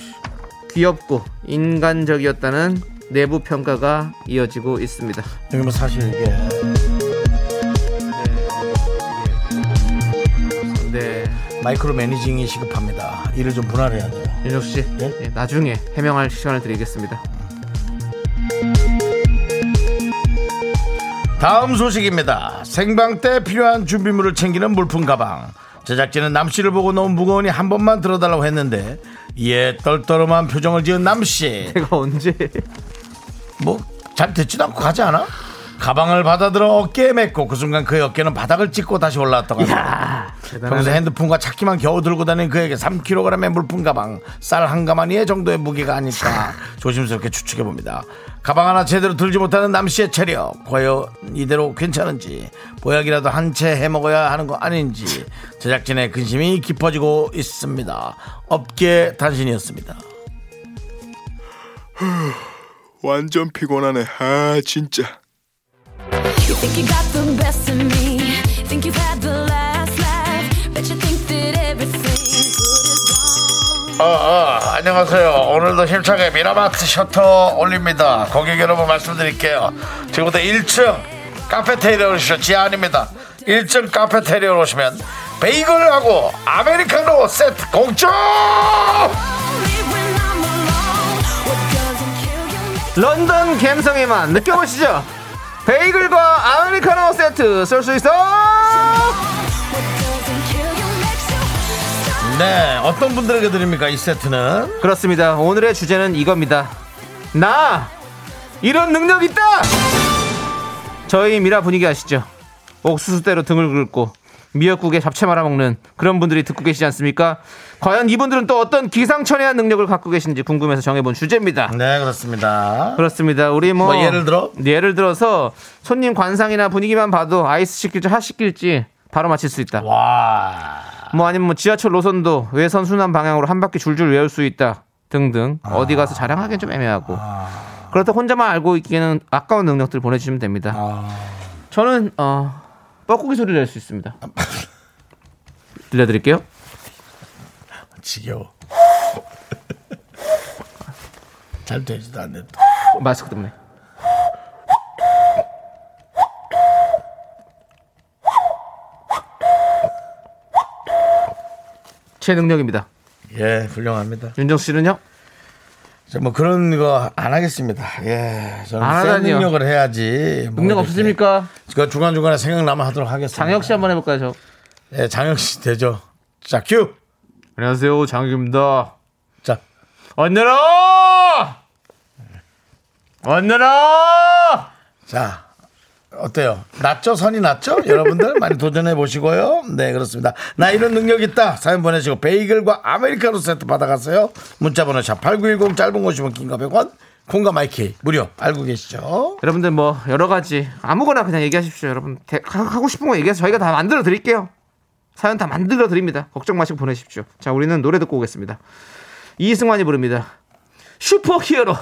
귀엽고 인간적이었다는 내부 평가가 이어지고 있습니다. 여기 뭐 사실 이게 네. 마이크로 매니징이 시급합니다. 일을 좀 분할해야 돼요. 윤정 씨, 네? 예, 나중에 해명할 시간을 드리겠습니다. 다음 소식입니다. 생방 때 필요한 준비물을 챙기는 물품 가방. 제작진은 남 씨를 보고 너무 무거우니 한 번만 들어달라고 했는데 이에 떨떠름한 표정을 지은 남 씨. 제가 언제 뭐 잘 듣지도 않고 가지 않아? 가방을 받아들어 어깨에 메고 그 순간 그의 어깨는 바닥을 찍고 다시 올라왔다고 합니다. 평소. 핸드폰과 차키만 겨우 들고 다니는 그에게 3kg의 물품 가방 쌀 한 가마니의 정도의 무게가 아닐까 조심스럽게 추측해 봅니다. 가방 하나 제대로 들지 못하는 남씨의 체력 과연 이대로 괜찮은지 보약이라도 한 채 해먹어야 하는 거 아닌지 제작진의 근심이 깊어지고 있습니다. 업계 단신이었습니다. 완전 피곤하네. 아 진짜. 어, 어, 안녕하세요. 오늘도 힘차게 미라마트 셔터 올립니다. 고객 여러분 말씀드릴게요. 지금부터 1층 카페테리아 오시죠. 지하 아닙니다. 1층 카페테리아 오시면 베이글하고 아메리카노 세트 공짜! 런던 맛 느껴보시죠. 베이글과 아메리카노 세트 쏠 수 있어. 네, 어떤 분들에게 드립니까? 이 세트는? 그렇습니다. 오늘의 주제는 이겁니다. 나 이런 능력 있다. 저희 미라 분위기 아시죠? 옥수수대로 등을 긁고 미역국에 잡채 말아 먹는 그런 분들이 듣고 계시지 않습니까? 과연 이분들은 또 어떤 기상천외한 능력을 갖고 계신지 궁금해서 정해본 주제입니다. 네, 그렇습니다. 그렇습니다. 우리 뭐, 뭐 예를 들어? 예를 들어서 손님 관상이나 분위기만 봐도 아이스 시킬지 핫 시킬지 바로 맞힐 수 있다. 와. 뭐 아니면 뭐 지하철 노선도 외선 순환 방향으로 한 바퀴 줄줄 외울 수 있다 등등 어디 가서 자랑하기엔 좀 애매하고 그렇다 혼자만 알고 있기에는 아까운 능력들 보내주시면 됩니다. 저는 어 뻐꾸기 소리 낼수 있습니다. 들려드릴게요. 지겨워. 잘 되지도 않네. 또. 마스크 때문에. 제 능력입니다. 예, 훌륭합니다. 윤정 씨는요? 저뭐 그런 거 안 하겠습니다. 예, 저는 안센 하다니요. 능력을 해야지. 뭐 능력 이렇게. 없으십니까? 그 중간 중간에 생각나면 하도록 하겠습니다. 장혁 씨 한번 해볼까요, 저? 예, 장혁 씨 되죠. 자, 큐. 안녕하세요, 장혁입니다. 자, 언내라! 언내라! 자, 어때요? 낫죠? 선이 낫죠? 여러분들 많이 도전해 보시고요. 네, 그렇습니다. 나 이런 능력 있다. 사연 보내시고 베이글과 아메리카노 세트 받아가세요. 문자번호 샵 8910 짧은 거 50원 긴 거 100원. 콩과 마이케이 무료 알고 계시죠? 여러분들 뭐 여러 가지 아무거나 그냥 얘기하십시오. 여러분 대- 하고 싶은 거 얘기해서 저희가 다 만들어 드릴게요. 사연 다 만들어 드립니다. 걱정 마시고 보내십시오. 자, 우리는 노래 듣고 오겠습니다. 이승환이 부릅니다. 슈퍼 히어로.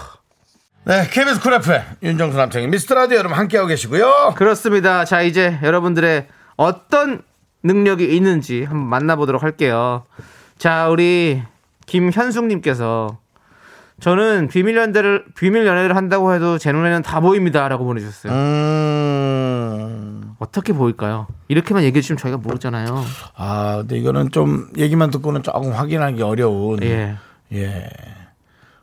네, KBS 쿨 FM 윤정수 남창희 미스터 라디오 여러분 함께하고 계시고요. 그렇습니다. 자, 이제 여러분들의 어떤 능력이 있는지 한번 만나보도록 할게요. 자, 우리 김현숙님께서 저는 비밀 연애를 비밀 연애를 한다고 해도 제 눈에는 다 보입니다라고 보내주셨어요. 음, 어떻게 보일까요? 이렇게만 얘기해 주시면 저희가 모르잖아요. 아, 근데 이거는 좀 얘기만 듣고는 조금 확인하기 어려운. 예. 예.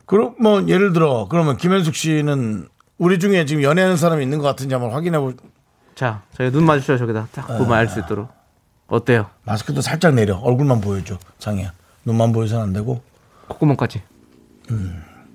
그럼 뭐 예를 들어 그러면 김현숙 씨는 우리 중에 지금 연애하는 사람이 있는 것 같은지 한번 확인해 보. 자, 저희 눈 마주쳐요 저기다 딱 보면 알 수 있도록. 어때요? 마스크도 살짝 내려. 얼굴만 보여줘. 장이야. 눈만 보여서는 안 되고. 콧구멍까지.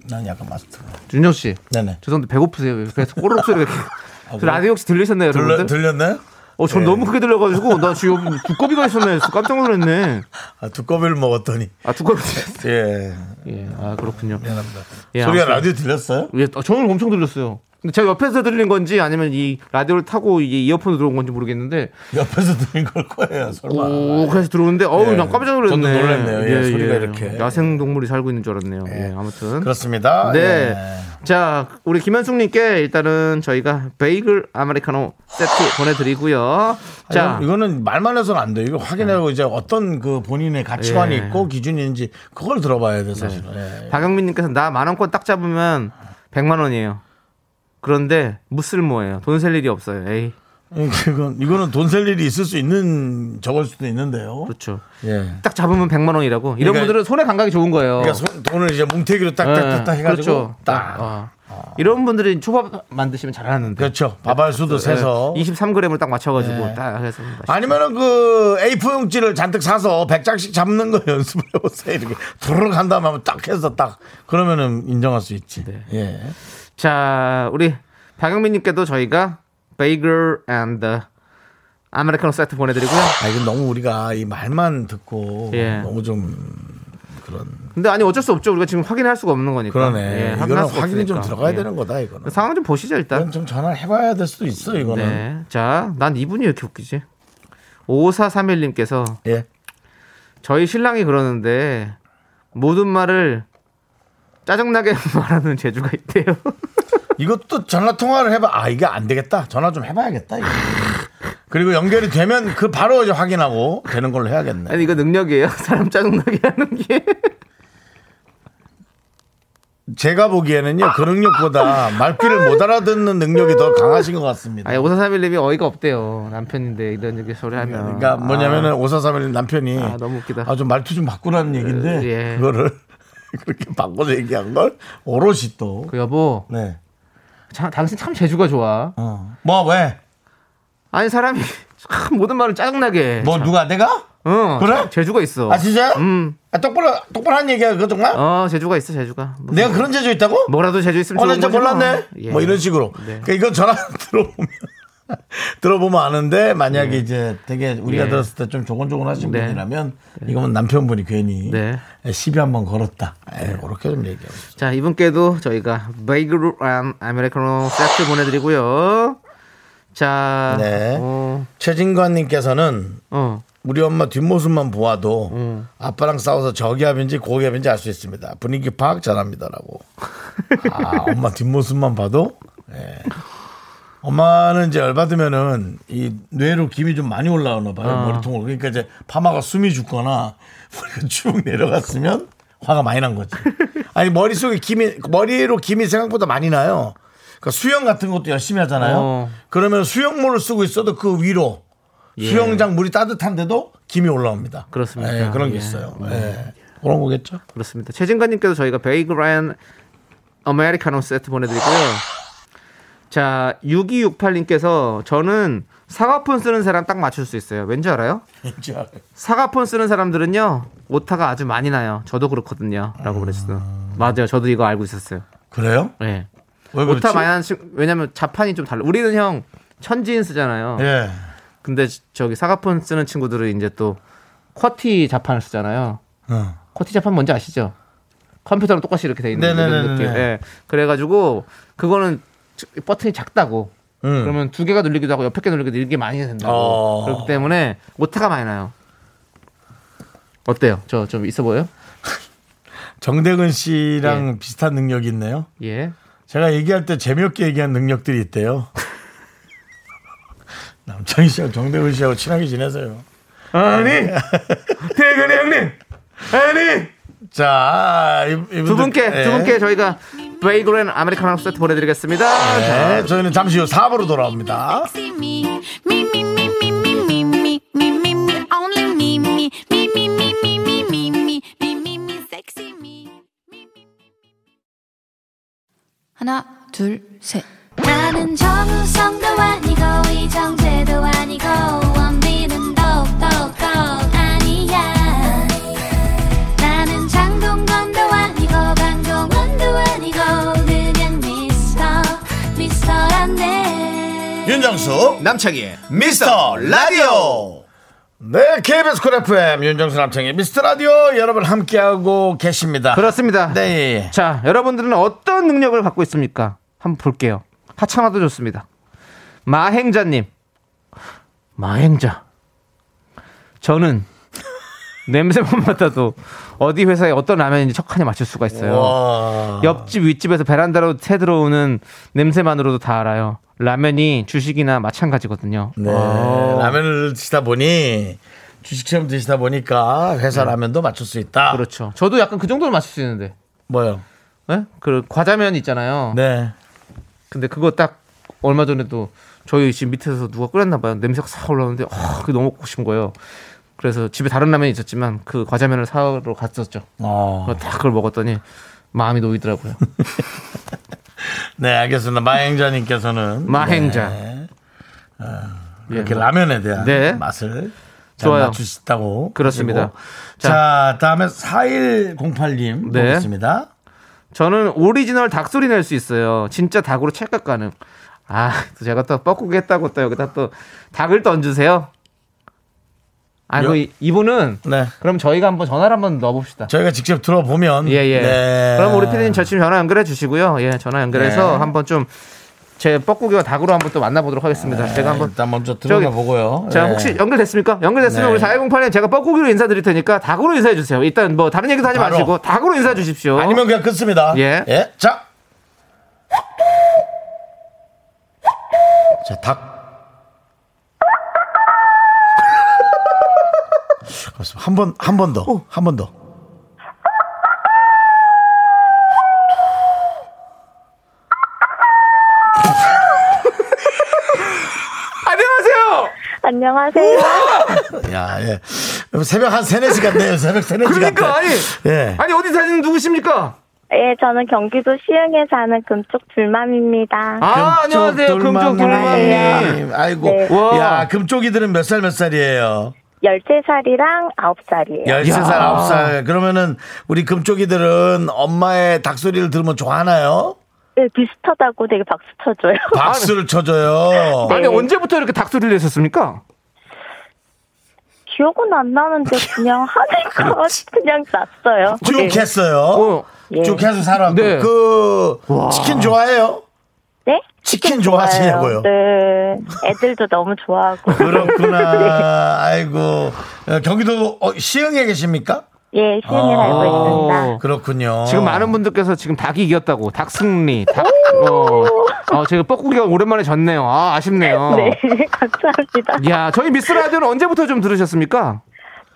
난 약간 마스크. 윤정 씨. 네네. 죄송한데 배고프세요? 왜 그래서 꼬르륵 소리가 이렇게. 저 라디오 혹시 들리셨나요, 들려, 여러분들? 들렸나요? 어, 전 너무 크게 들려가지고 나 지금 두꺼비가 있었네. 깜짝 놀랐네. 아, 두꺼비를 먹었더니. 아 두꺼비. 예. 예, 아 그렇군요. 미안합니다. 예, 소리가 아무튼. 라디오 들렸어요? 예, 아, 저는 엄청 들렸어요. 근데 제가 옆에서 들린 건지 아니면 이 라디오를 타고 이게 이어폰으로 들어온 건지 모르겠는데 옆에서 들린 걸 거예요. 설마. 오 그래서 들어오는데 어우 예. 난 깜짝 놀랐네. 저도 놀랐네요. 예, 소리가 이렇게. 야생 동물이 살고 있는 줄 알았네요. 예, 아무튼 그렇습니다. 네. 예. 자, 우리 김현숙님께 일단은 저희가 베이글 아메리카노 세트 보내드리고요. 자, 아니, 이거는 말만 해서는 안 돼요. 이거 확인하고 이제 어떤 그 본인의 가치관이 예. 있고 기준인지 그걸 들어봐야 돼, 사실은. 예. 박영민님께서 나 만 원권 딱 잡으면 100만 원이에요. 그런데 무쓸모예요. 돈 셀 일이 없어요. 에이. 이건 이거는 돈 셀 일이 있을 수 있는 적을 수도 있는데요. 그렇죠. 예. 딱 잡으면 100만 원이라고. 이런 그러니까- 분들은 손의 감각이 좋은 거예요. 그러니까 손- 돈을 이제 뭉태기로 딱딱딱딱 예, 해가지고 그렇죠. 딱. 어. 이런 분들이 초밥 만드시면 잘하는데. 그렇죠. 밥알 수도 세서. 23g을 딱 맞춰가지고 예. 딱 맛있- 아니면은 그 A4 용지를 잔뜩 사서 100장씩 잡는 거 연습을 해보세요. 이렇게 한 다음에 하면 딱 해서 딱 그러면은 인정할 수 있지. 네. 예. 자, 우리 박영민님께도 저희가 베이글 and 아메리카노 세트 보내드리고요. 아 이건 너무 우리가 이 말만 듣고 예. 너무 좀 그런 근데 아니 어쩔 수 없죠. 우리가 지금 확인할 수가 없는 거니까. 그러네. 예, 이거는 확인이 좀 없으니까. 들어가야 예. 되는 거다 이거는. 상황 좀 보시죠 일단. 이건 좀 전화를 해봐야 될 수도 있어 이거는. 네. 자, 난 이분이 왜 이렇게 웃기지? 5431님께서 예. 저희 신랑이 그러는데 모든 말을 짜증나게 말하는 재주가 있대요. 이것도 전화 통화를 해봐. 아 이게 안 되겠다. 전화 좀 해봐야겠다. 이거. 그리고 연결이 되면 그 바로 이제 확인하고 되는 걸로 해야겠네. 아니 이거 능력이에요. 사람 짜증나게 하는 게. 제가 보기에는요 그 능력보다 말귀를 못 알아듣는 능력이 더 강하신 것 같습니다. 아니 5431님이 어이가 없대요. 남편인데 이런 얘기 소리 하면. 그러니까 뭐냐면은 오사삼일 남편이 아, 너무 웃기다. 아, 좀 말투 좀 바꾸라는 얘기인데 예. 그거를 그렇게 바꿔서 얘기한 걸 오롯이 또 그 여보, 네. 참, 당신 참 재주가 좋아. 어. 뭐 왜? 아니 사람이 참 모든 말을 짜증나게. 해. 뭐 참. 누가 내가? 어, 그래? 참 재주가 있어. 아 진짜? 음. 아, 똑바로 똑바로 한 얘기야 그거 정말? 어, 재주가 있어, 재주가. 무슨- 내가 그런 재주 있다고? 뭐라도 재주 있으면 어, 나 좋은 거지 뭐. 몰랐네. 예. 뭐 이런 식으로. 네. 그러니까 이건 전화 들어보면 들어보면 아는데 만약에 이제 되게 우리가 예. 들었을 때 좀 조곤조곤하신 네. 분이라면 이거는 남편분이 괜히 네. 시비 한번 걸었다. 예, 그렇게 좀 얘기하고 싶어요. 자, 이분께도 저희가 베이글 and 아메리카노 세트 보내드리고요. 자, 네. 어, 최진관님께서는 어, 우리 엄마 뒷모습만 보아도 음. 아빠랑 싸워서 저기압인지 고기압인지 알 수 있습니다. 분위기 파악 잘합니다라고. 아, 엄마 뒷모습만 봐도? 예. 엄마는 이제 열받으면은 이 뇌로 김이 좀 많이 올라오나 봐요. 어. 머리통으로. 그러니까 이제 파마가 숨이 죽거나 머리가 쭉 내려갔으면 화가 많이 난 거지. 아니, 머릿속에 김이, 머리로 김이 생각보다 많이 나요. 그러니까 수영 같은 것도 열심히 하잖아요. 어. 그러면 수영모를 쓰고 있어도 그 위로 예. 수영장 물이 따뜻한데도 김이 올라옵니다. 그렇습니까? 예, 그런 게 예. 있어요. 예. 그런 거겠죠? 그렇습니다. 최진관님께도 저희가 베이글 and 아메리카노 세트 보내드리고요. 자, 6268님께서 저는 사과폰 쓰는 사람 딱 맞출 수 있어요. 왠지 알아요? 왠지 알아요. 사과폰 쓰는 사람들은요, 오타가 아주 많이 나요. 저도 그렇거든요. 라고 그랬어요. 맞아요. 저도 이거 알고 있었어요. 그래요? 네. 오타 많이 나는 친 왜냐면 자판이 좀 달라. 우리는 형 천지인 쓰잖아요. 예. 근데 저기 사과폰 쓰는 친구들은 이제 또 쿼티 자판을 쓰잖아요. 어. 쿼티 자판 뭔지 아시죠? 컴퓨터랑 똑같이 이렇게 돼 있는. 느낌. 예. 그래가지고 그거는 버튼이 작다고. 음. 그러면 두 개가 눌리기도 하고 옆에 개 눌리기도 이게 많이 된다고. 어. 그렇기 때문에 오타가 많이 나요. 어때요? 저 좀 있어 보여요? 정대근 씨랑 비슷한 능력이 있네요. 예. 제가 얘기할 때 재미없게 얘기한 능력들이 있대요. 남창희 씨하고 정대근 씨하고 친하게 지내세요. 아니 대근이 형님 아니 자, 이, 이분들, 두 분께 예. 두 분께 저희가 베이글앤 아메리카노 세트 보내드리겠습니다. 네, 저희는 잠시 후 4부로 돌아옵니다. 하나, 둘, 셋. 나는 정우성도 아니고 이정재도 아니고 윤정수 남창희의 미스터 라디오 네 KBS 쿨 FM 윤정수 남창희의 미스터 라디오 여러분 함께하고 계십니다 그렇습니다. 네 자, 여러분들은 어떤 능력을 갖고 있습니까? 한번 볼게요. 하찮아도 좋습니다. 마행자님. 마행자. 저는 냄새만 맡아도 어디 회사에 어떤 라면인지 척하니 맞출 수가 있어요. 와. 옆집 윗집에서 베란다로 새 들어오는 냄새만으로도 다 알아요. 라면이 주식이나 마찬가지거든요. 네 어, 라면을 드시다 보니 주식처럼 드시다 보니까 회사 라면도 맞출 수 있다 그렇죠. 저도 약간 그 정도는 맞출 수 있는데. 뭐요 네? 그 과자면 있잖아요. 네 근데 그거 딱 얼마 전에도 저희 집 밑에서 누가 끓였나 봐요. 냄새가 싹 올라오는데 아, 그게 너무 먹고 싶은 거예요. 그래서 집에 다른 라면이 있었지만 그 과자면을 사러 갔었죠. 어. 그래서 다 그걸 먹었더니 마음이 놓이더라고요. 네, 알겠습니다. 마행자님께서는 마행자. 네, 예, 이렇게 뭐. 라면에 대한 네. 맛을 잘 좋아요. 맞추셨다고. 그렇습니다. 하시고. 자, 다음에 4108님 네. 보겠습니다. 저는 오리지널 닭소리 낼 수 있어요. 진짜 닭으로 찰칵 가능. 아, 또 제가 또 뻐꾸기 했다고 또 여기다 또 닭을 던주세요. 여- 이- 이분은 네. 그럼 저희가 한번 전화를 한번 넣어봅시다. 저희가 직접 들어보면 예, 예. 네. 그럼 우리 피디님 저 지금 전화 연결해 주시고요. 예, 전화 연결해서 네. 한번 좀 제 뻐꾸기와 닭으로 한번 또 만나보도록 하겠습니다. 제가 한번 일단 먼저 들어가 보고요. 자, 예. 혹시 연결됐습니까? 연결됐으면 네. 우리 4108님 제가 뻐꾸기로 인사드릴 테니까 닭으로 인사해 주세요. 일단 뭐 다른 얘기도 하지 바로. 마시고 닭으로 인사해 주십시오. 아니면 그냥 끊습니다. 예. 자. 자, 닭. 한 번, 한 번 더. 한번 더. 안녕하세요. 안녕하세요. 야, 예. 새벽 한 3, 4시간 돼요. 새벽 3, 4시간. 그러니까 아니 예. 아니 어디 사시는 누구십니까? 예, 저는 경기도 시흥에 사는 금쪽 둘맘입니다. 아 안녕하세요 금쪽. 돌망님. 아이고. 네. 와. 야, 금쪽이들은 몇 살 몇 살이에요? 13살이랑 9살이에요. 13살, 야. 9살. 그러면은 우리 금쪽이들은 엄마의 닭소리를 들으면 좋아하나요? 네, 비슷하다고 되게 박수 쳐줘요. 박수를 쳐줘요. 아니 언제부터 이렇게 닭소리를 내셨습니까? 기억은 안 나는데 그냥 하니까 그냥 났어요. 쭉 네. 했어요. 어. 예. 쭉 해서 살았고. 네. 그, 와. 치킨 좋아해요? 네? 치킨 좋아하시냐고요? 네. 애들도 너무 좋아하고. 그렇구나. 아이고. 어, 경기도 어, 시흥에 계십니까? 예, 시흥에 아. 살고 있습니다. 그렇군요. 지금 많은 분들께서 지금 닭이 이겼다고 닭 승리 닭 어, 어 제가 뻐꾸기가 오랜만에 졌네요 아 아쉽네요 네, 감사합니다. 야 저희 미스 라디오는 언제부터 좀 들으셨습니까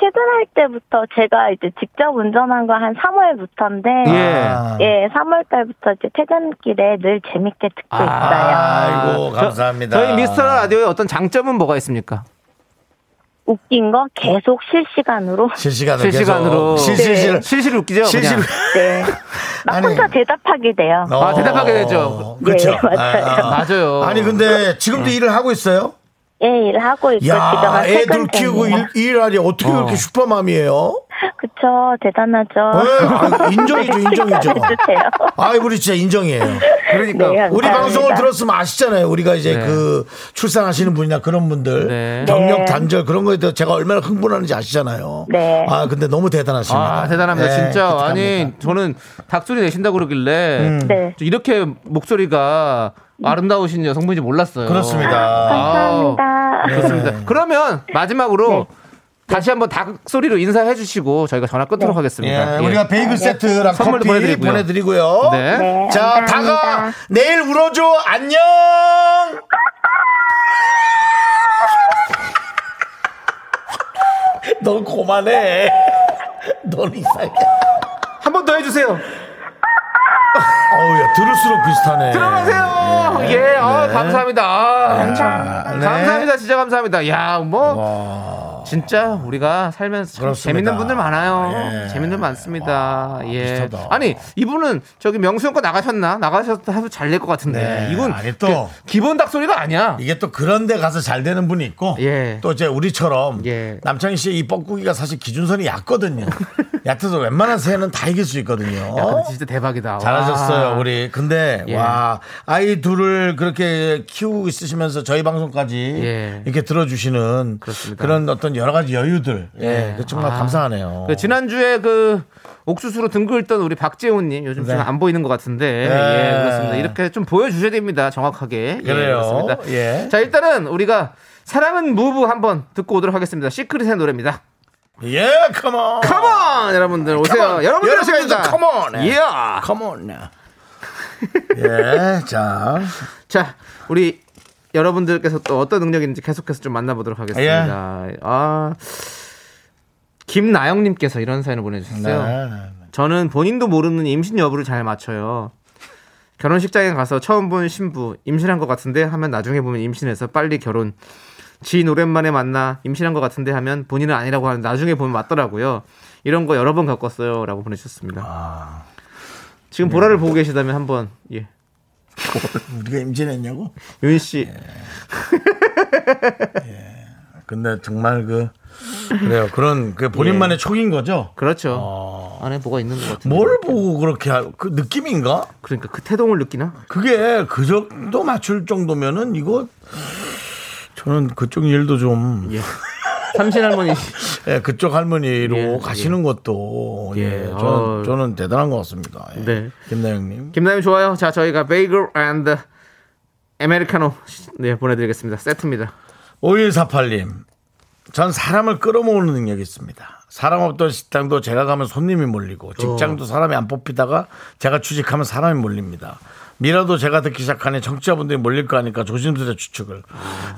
퇴근할 때부터 제가 이제 직접 운전한 거 한 3월부터인데 예. 아. 예, 3월 달부터 이제 퇴근길에 늘 재밌게 듣고 있어요. 아이고, 저- 감사합니다. 저희 미스터 라디오의 어떤 장점은 뭐가 있습니까 웃긴 거 계속 실시간으로. 실시간으로. 실시간으로 실실실. 네. 실실 웃기죠 실실. 그냥. 네. 막 아니. 혼자 대답하게 돼요. 아, 대답하게 되죠. 그렇죠. 네, 맞아요. 맞아요 아니 근데 지금도 일을 하고 있어요? 예, 일을 하고 있고 지금 야, 한 애들 키우고. 일, 일하니 어떻게 어. 그렇게 슈퍼맘이에요? 그쵸, 대단하죠. 네, 아, 인정이죠, 인정이죠. 아이, 우리 진짜 인정이에요. 그러니까 네, 우리. 방송을 들었으면 아시잖아요. 우리가 이제 네. 그 출산하시는 분이나 그런 분들 네. 경력 네. 단절 그런 거에 대해서 제가 얼마나 흥분하는지 아시잖아요. 네. 아 근데 너무 대단하십니다. 아 대단합니다 네, 진짜 기특합니다. 아니 저는 닭소리 내신다고 그러길래 음. 네. 저 이렇게 목소리가 아름다우신 여성분인지 몰랐어요 그렇습니다. 감사합니다. 그렇습니다. 그러면 마지막으로 네. 다시 한번 닭 소리로 인사해 주시고 저희가 전화 끊도록 예, 하겠습니다. 예. 우리가 베이글 세트랑 선물도 커피 보내드리고요. 보내드리고요. 네. 네, 자. 다가 내일 울어줘 안녕. 넌 고만해. 넌 이상해. 한 번 더 해주세요. 어우야 들을수록 비슷하네. 들어가세요. 예, 아, 감사합니다. 아, 자, 네. 감사합니다. 진짜 감사합니다. 야, 뭐 진짜 우리가 살면서 참 그렇습니다. 재밌는 분들 많아요. 예. 재밌는 분 많습니다. 예. 비슷하다. 아니 이분은 저기 명수 형 거 나가셨나? 나가셔도 해도 잘 될 것 같은데 네. 이건 아니, 또. 그 기본 닭 소리가 아니야. 이게 또 그런데 가서 잘 되는 분이 있고 예. 또 이제 우리처럼 예. 남창희 씨의 이 뻐꾸기가 사실 기준선이 얕거든요. 얕아서 웬만한 새는 다 이길 수 있거든요. 야, 근데 진짜 대박이다. 잘하셨어요, 와. 우리. 근데, 예. 와, 아이 둘을 그렇게 키우고 있으시면서 저희 방송까지 예. 이렇게 들어주시는 그렇습니다. 그런 어떤 여러 가지 여유들. 예. 그 정말 아. 감사하네요. 그 지난주에 그 옥수수로 등 긁던 우리 박재훈님 요즘 네. 좀안 보이는 것 같은데 네. 예 그렇습니다 이렇게 좀 보여주셔야 됩니다 정확하게 예, 그래요. 그렇습니다 예. 자 일단은 우리가 사랑은 무브 한번 듣고 오도록 하겠습니다 시크릿의 노래입니다 예, 컴온. 컴온 여러분들 오세요. 여러분들 come on. 예. 컴온. 예, 자. 자 우리 여러분들께서 또 어떤 능력이 있는지 계속해서 좀 만나보도록 하겠습니다 예. 아 김나영님께서 이런 사연을 보내주셨어요 네. 저는 본인도 모르는 임신 여부를 잘 맞춰요. 결혼식장에 가서 처음 본 신부 임신한 것 같은데 하면 나중에 보면 임신해서 빨리 결혼. 지인 오랜만에 만나 임신한 것 같은데 하면 본인은 아니라고 하는 나중에 보면 맞더라고요. 이런 거 여러 번 겪었어요.라고 보내주셨습니다. 지금 보라를 보고 계시다면 한번 예. 우리가 임신했냐고? 윤 씨. 근데 정말 그 그래요. 그런 그 본인만의 촉인 거죠. 그렇죠. 안에 뭐가 있는 것 같은데. 뭘 보고 그렇게 하- 그 느낌인가? 그러니까 그 태동을 느끼나? 그게 그 정도 맞출 정도면은 이거 저는 그쪽 일도 좀 예. 삼신 할머니. 예, 그쪽 할머니로 예, 가시는 것도 예, 예, 저는, 어. 저는 대단한 것 같습니다. 예. 네. 김나영님. 김나님 좋아요. 자, 저희가 베이글 and 아메리카노 네, 보내드리겠습니다. 세트입니다. 5148님. 전 사람을 끌어모으는 능력이 있습니다. 사람 없던 식당도 제가 가면 손님이 몰리고 직장도 사람이 안 뽑히다가 제가 취직하면 사람이 몰립니다. 미라도 제가 듣기 시작하니 청취자분들이 몰릴 거 아니까 조심스레 추측을.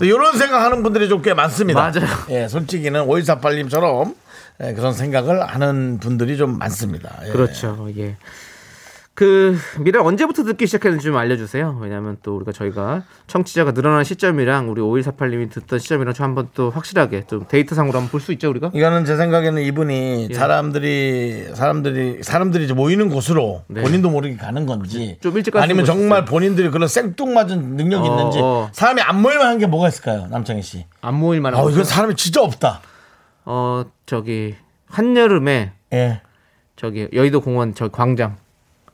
이런 생각하는 분들이 좀 꽤 많습니다. 맞아요. 예, 솔직히는 5148님처럼 예, 그런 생각을 하는 분들이 좀 많습니다. 예. 그렇죠. 예. 그 미라 언제부터 듣기 시작했는지 좀 알려주세요. 왜냐하면 또 우리가 저희가 청취자가 늘어나는 시점이랑 우리 5148님이 듣던 시점이랑 좀 한번 또 확실하게 좀 데이터 상으로 한번 볼 수 있죠 우리가. 이거는 제 생각에는 이분이 예. 사람들이 사람들이 사람들이 이제 모이는 곳으로 네. 본인도 모르게 가는 건지 좀 일찍 아니면 정말 멋있어요. 본인들이 그런 생뚱맞은 능력이 어, 있는지 어. 사람이 안 모일만 한 게 뭐가 있을까요, 남창희 씨? 안 모일 만한. 어? 이건 사람이 진짜 없다. 어 저기 한여름에 예. 저기 여의도 공원 저 광장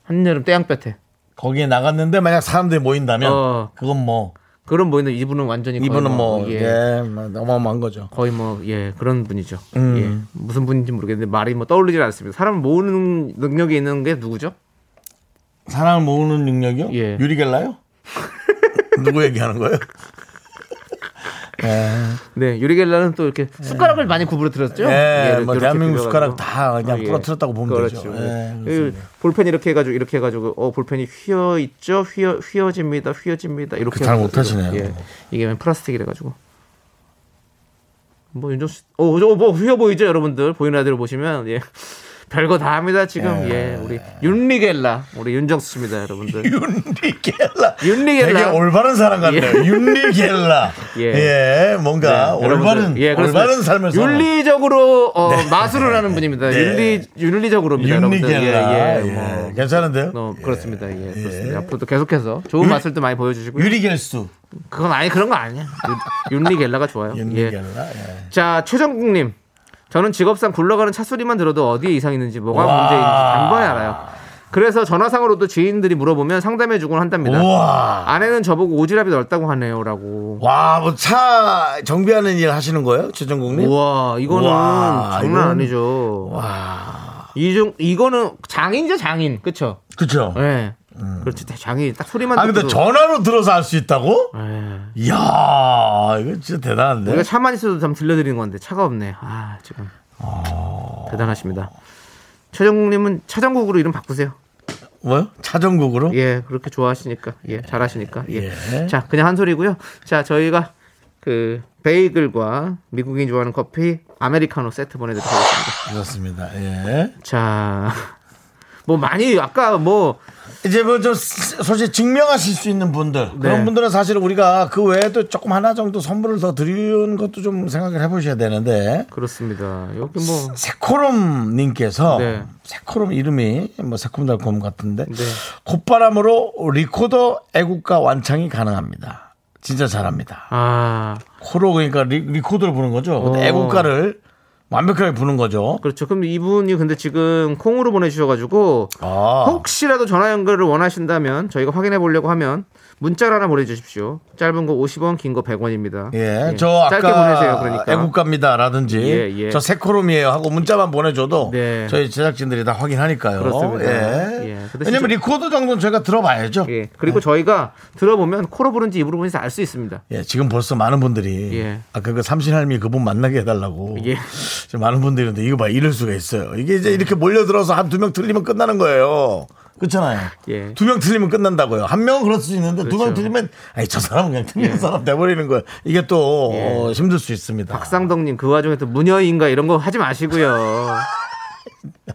한여름 태양볕에 거기에 나갔는데 만약 사람들이 모인다면 어. 그건 뭐 그런 모이는 이분은 완전히 이분은 뭐 예. 예, 뭐 어마어마한 거죠. 거의 뭐 예 그런 분이죠. 음. 예 무슨 분인지 모르겠는데 말이 뭐 떠올리질 않습니다. 사람을 모으는 능력이 있는 게 누구죠? 사람을 모으는 능력이요? 예. 유리겔라요? 누구 얘기하는 거예요? 예. 네 유리겔라는 또 이렇게 숟가락을 많이 구부러 들었죠. 예, 이렇게 뭐 대한민국. 숟가락 다 그냥 어, 예. 부러뜨렸다고 보면 그렇죠. 되죠. 예. 예. 볼펜 이렇게 해가지고 이렇게 해가지고 어 볼펜이 휘어 있죠, 휘어 휘어집니다, 휘어집니다 이렇게. 잘 해가지고. 못하시네요. 예, 이게 웬 플라스틱이래 가지고. 뭐 윤정수, 어뭐 휘어 보이죠, 여러분들 보이는 라디오 보시면 예. 별거 다 합니다 지금 예, 우리 윤리겔라 우리 윤정수 씨입니다 여러분들 윤리겔라. 윤리겔라. 되게 올바른 사람 같네요. 예. 윤리겔라. 예. 예. 뭔가 네, 여러분들. 올바른 예, 그렇습니다. 올바른 삶을. 윤리적으로 어, 마술을 하는 분입니다. 네. 윤리 윤리적으로입니다. 여러분들. 윤리겔라. 예, 예, 예. 뭐. 괜찮은데요? 어, 그렇습니다. 예, 그렇습니다. 앞으로도 계속해서 좋은 마술도 많이 보여주시고요. 유리겔수. 그건 아니 그런 거 아니야. 윤- 윤리겔라가 좋아요. 예. 윤리겔라. 예. 자 최정국님, 저는 직업상 굴러가는 차 소리만 들어도 어디에 이상 있는지 뭐가 와. 문제인지 단번에 알아요. 그래서 전화상으로도 지인들이 물어보면 상담해주곤 한답니다. 우와. 아내는 저보고 오지랖이 넓다고 하네요라고. 와, 뭐 차 정비하는 일 하시는 거예요? 최정국님? 우와 이거는 우와, 장난 이건- 아니죠. 와. 이중 이거는 장인이죠 장인 그쵸? 그쵸? 예. 그렇지 장인 딱 소리만 아, 근데 전화로 들어서 알수 있다고? 예. 이야, 이거 진짜 대단한데? 우리가 차만 있어도 좀 들려드리는 건데 차가 없네. 아 지금 대단하십니다. 최정국님은 차정국으로 이름 바꾸세요. 뭐요? 차정국으로? 예, 그렇게 좋아하시니까, 예, 잘하시니까, 예. 예. 자, 그냥 한 소리고요. 자, 저희가 그 베이글과 미국인이 좋아하는 커피 아메리카노 세트 보내드리겠습니다. 그렇습니다. 예. 자, 뭐 많이 아까 뭐 이제 뭐 좀 솔직히 증명하실 수 있는 분들 그런 네. 분들은 사실 우리가 그 외에도 조금 하나 정도 선물을 더 드리는 것도 좀 생각을 해보셔야 되는데 그렇습니다. 여기 뭐 새코롬 님께서 네. 새코롬 이름이 뭐 새콤달콤 같은데 네. 콧바람으로 리코더 애국가 완창이 가능합니다. 진짜 잘합니다. 아, 코로 그러니까 리, 리코더를 부는 거죠. 어. 애국가를 완벽하게 부는 거죠. 그렇죠. 그럼 이분이 근데 지금 콩으로 보내주셔가지고 아. 혹시라도 전화 연결을 원하신다면 저희가 확인해 보려고 하면 문자를 하나 보내주십시오. 짧은 거 50원, 긴 거 100원입니다. 예, 저 짧게 아까 보내세요. 그러니까. 애국가입니다라든지 예, 예. 저 새코롬이에요 하고 문자만 보내줘도 네. 저희 제작진들이 다 확인하니까요. 그렇습니다. 예. 예. 근데 왜냐면 리코더 정도는 저희가 들어봐야죠. 예. 예. 그리고 저희가 들어보면 코로 부른지 입으로 부른지 알 수 있습니다. 지금 벌써 많은 분들이 예. 아까 그 삼신할미 그분 만나게 해달라고 예. 지금 많은 분들이 있는데 이거 봐 이럴 수가 있어요. 이게 이제 이렇게 몰려들어서 한 두 명 틀리면 끝나는 거예요. 그렇잖아요. 예. 두명 틀리면 끝난다고요. 한 명은 그럴 수 있는데 두명 그렇죠. 틀리면 아니 저 사람은 그냥 틀리는 예. 사람 돼버리는 거예요. 이게 또 예. 어, 힘들 수 있습니다. 박상덕님 그 와중에 또 무녀인가 이런 거 하지 마시고요.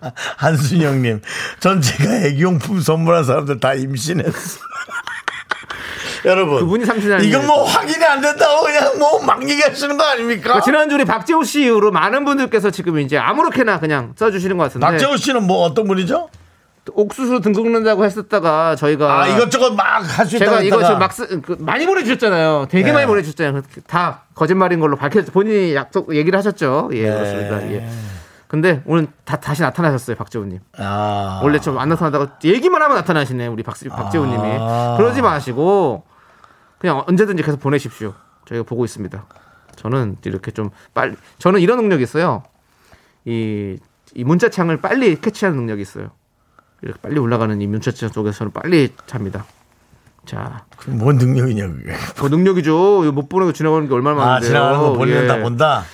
한순영님, 전 제가 애기용품 선물한 사람들 다 임신했어. 여러분, 그분이. 이건 뭐 확인이 안 된다고 그냥 뭐 막 얘기하시는 거 아닙니까? 그러니까 지난주 우리 박재호 씨 이후로 많은 분들께서 지금 이제 아무렇게나 그냥 써주시는 것 같은데. 박재호 씨는 뭐 어떤 분이죠? 옥수수 등 긁는다고 했었다가 저희가 아, 이것저것 막 할 수 있다고 제가. 지금 막 쓰, 그, 많이 보내주셨잖아요. 되게 네. 많이 보내주셨잖아요. 다 거짓말인 걸로 밝혔 본인이 약속 얘기를 하셨죠. 예, 네. 그렇습니다. 예. 근데 오늘 다 다시 나타나셨어요, 박재훈님. 아. 원래 좀 안 나타나다가 얘기만 하면 나타나시네, 우리 박, 박재훈님이. 아. 그러지 마시고 그냥 언제든지 계속 보내십시오. 저희가 보고 있습니다. 저는 이렇게 좀 빨리 저는 이런 능력이 있어요. 이, 이 문자창을 빨리 캐치하는 능력이 있어요. 이렇게 빨리 올라가는 이 문자창 속에서 저는 빨리 잡니다. 자, 뭔 능력이냐, 그게. 그 능력이죠. 못 보내고 지나가는 게 얼마나 아, 많은데요. 지나가는 거 예. 다 본다?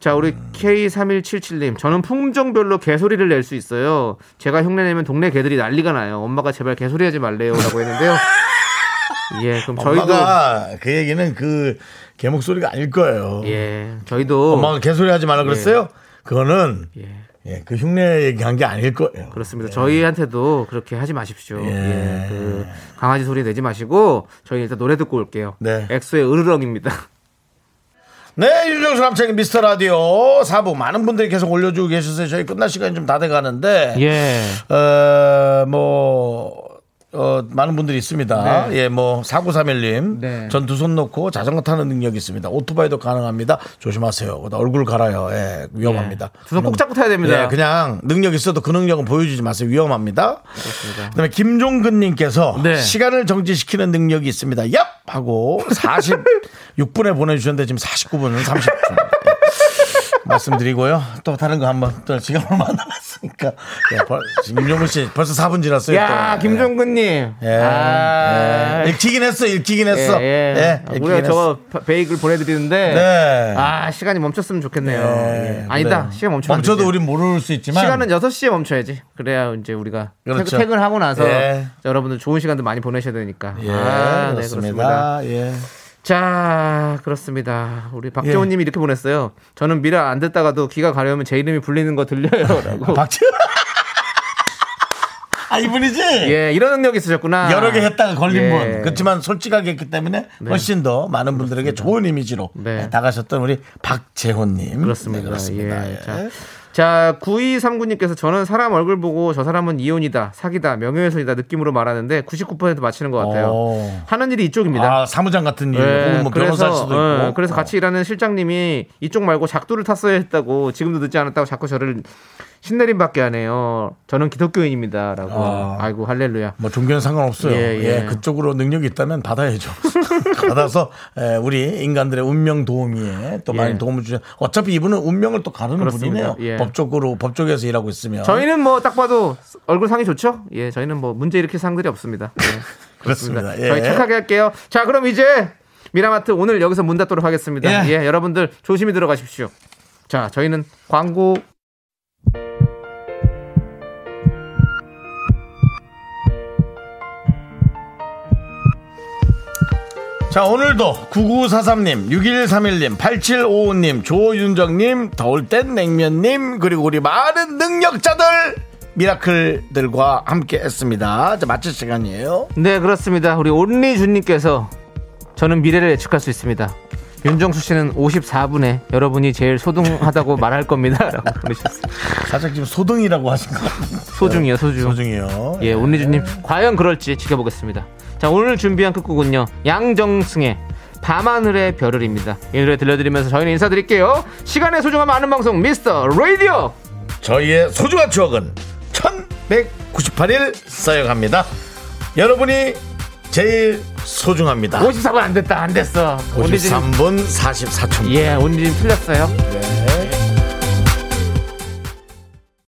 자, 우리 K3177님. 저는 품종별로 개소리를 낼 수 있어요. 제가 흉내 내면 동네 개들이 난리가 나요. 엄마가 제발 개소리 하지 말래요. 라고 했는데요. 예, 그럼 저희도. 엄마가 그 얘기는 그 개 목소리가 아닐 거예요. 예, 저희도. 엄마가 개소리 하지 말라 그랬어요? 그거는 예, 예, 그 흉내 얘기한 게 아닐 거예요. 그렇습니다. 저희한테도 그렇게 하지 마십시오. 예. 예, 그 강아지 소리 내지 마시고 저희 일단 노래 듣고 올게요. 네. 엑소의 으르렁입니다. 네, 윤정수 남창의 미스터 라디오 4부 많은 분들이 계속 올려주고 계셔서 저희 끝날 시간이 좀 다 돼 가는데 예. 어, 뭐, 어, 많은 분들이 있습니다. 네. 예, 뭐, 4931님. 네. 전두 손 놓고 자전거 타는 능력이 있습니다. 오토바이도 가능합니다. 조심하세요. 얼굴 갈아요. 예, 위험합니다. 예. 두손 꼭 잡고 타야 됩니다. 예, 그냥 능력 있어도 그 능력은 보여주지 마세요. 위험합니다. 그 다음에 김종근님께서 네. 시간을 정지시키는 능력이 있습니다. 얍! 하고 46분에 보내주셨는데 지금 49분은 30분. 말씀드리고요. 또 다른 거 한번 또 시간 얼마 남 았으니까. 예, 벌, 김종근 씨 벌써 4분 지났어요. 야, 또. 김종근님. 예. 아, 예. 읽히긴 했어, 읽히긴 했어. 예, 예. 예, 아, 우리가. 저거 바- 베이글 보내드리는데 네. 아 시간이 멈췄으면 좋겠네요. 예, 예. 아니다. 시간 안 멈춰도. 우린 모를 수 있지만. 시간은 6 시에 멈춰야지. 그래야 이제 우리가 그렇죠. 퇴근, 하고 나서 예. 여러분들 좋은 시간도 많이 보내셔야 되니까. 예, 아, 네, 그렇습니다. 예. 자, 그렇습니다. 우리 박재원 님이 이렇게 보냈어요. 저는 미라 안 듣다가도 귀가 가려우면 제 이름이 불리는 거 들려요. 라고. 박지. 아, 이분이지? 예, 이런 능력이 있으셨구나. 여러 개 했다가 걸린 예. 분. 그렇지만 솔직하게 했기 때문에 훨씬 더 많은 분들에게 좋은 이미지로 네. 나가셨던 우리 박재호님. 그렇습니다. 네, 그렇습니다. 예. 예. 자, 자, 9239님께서 저는 사람 얼굴 보고 저 사람은 이혼이다, 사기다, 명예훼손이다 느낌으로 말하는데 99% 맞히는 것 같아요. 오. 하는 일이 이쪽입니다. 아, 사무장 같은 일, 예, 혹은 뭐 변호사일 수도 예, 있고. 그래서 같이 일하는 실장님이 이쪽 말고 작두를 탔어야 했다고 지금도 늦지 않았다고 자꾸 저를 신내림받게 하네요. 저는 기독교인입니다라고. 아. 아. 이고 할렐루야. 뭐 종교는 상관없어요. 예, 예, 예. 그쪽으로 능력이 있다면 받아야죠. 받아서 예, 우리 인간들의 운명 도우미에 또 많이 예. 도움을 주죠. 어차피 이분은 운명을 또 가르는 그렇습니다. 분이네요. 예. 법적으로 법쪽에서 일하고 있으면 저희는 뭐 딱 봐도 얼굴 상이 좋죠? 예, 저희는 뭐 문제 일으킬 상들이 없습니다. 예, 그렇습니다. 예. 저희 착하게 할게요. 자, 그럼 이제 미라마트 오늘 여기서 문 닫도록 하겠습니다. 예. 예, 여러분들 조심히 들어가십시오. 자, 저희는 광고 자, 오늘도 9943님, 6131님, 8755님, 조윤정님, 더울 땐 냉면님, 그리고 우리 많은 능력자들, 미라클들과 함께 했습니다. 자, 마칠 시간이에요. 네, 그렇습니다. 우리 온리준님께서 저는 미래를 예측할 수 있습니다. 윤정수 씨는 54분에 여러분이 제일 소중하다고 말할 겁니다. 라고 보내주셨어요. 살짝 지금 소등이라고 하신 것 같아요. 소중이요, 소중. 소중이요. 예, 온리준님 과연 그럴지 지켜보겠습니다. 자, 오늘 준비한 끝곡은요. 양정승의 밤하늘의 별을입니다. 이 노래 들려드리면서 저희는 인사드릴게요. 시간의 소중함 아는 방송 미스터 라디오. 저희의 소중한 추억은 1198일 쌓여갑니다. 여러분이 제일 소중합니다. 54분 안 됐다, 안 됐어. 온리준 53분 44초. 예, 온리준 틀렸어요. 네.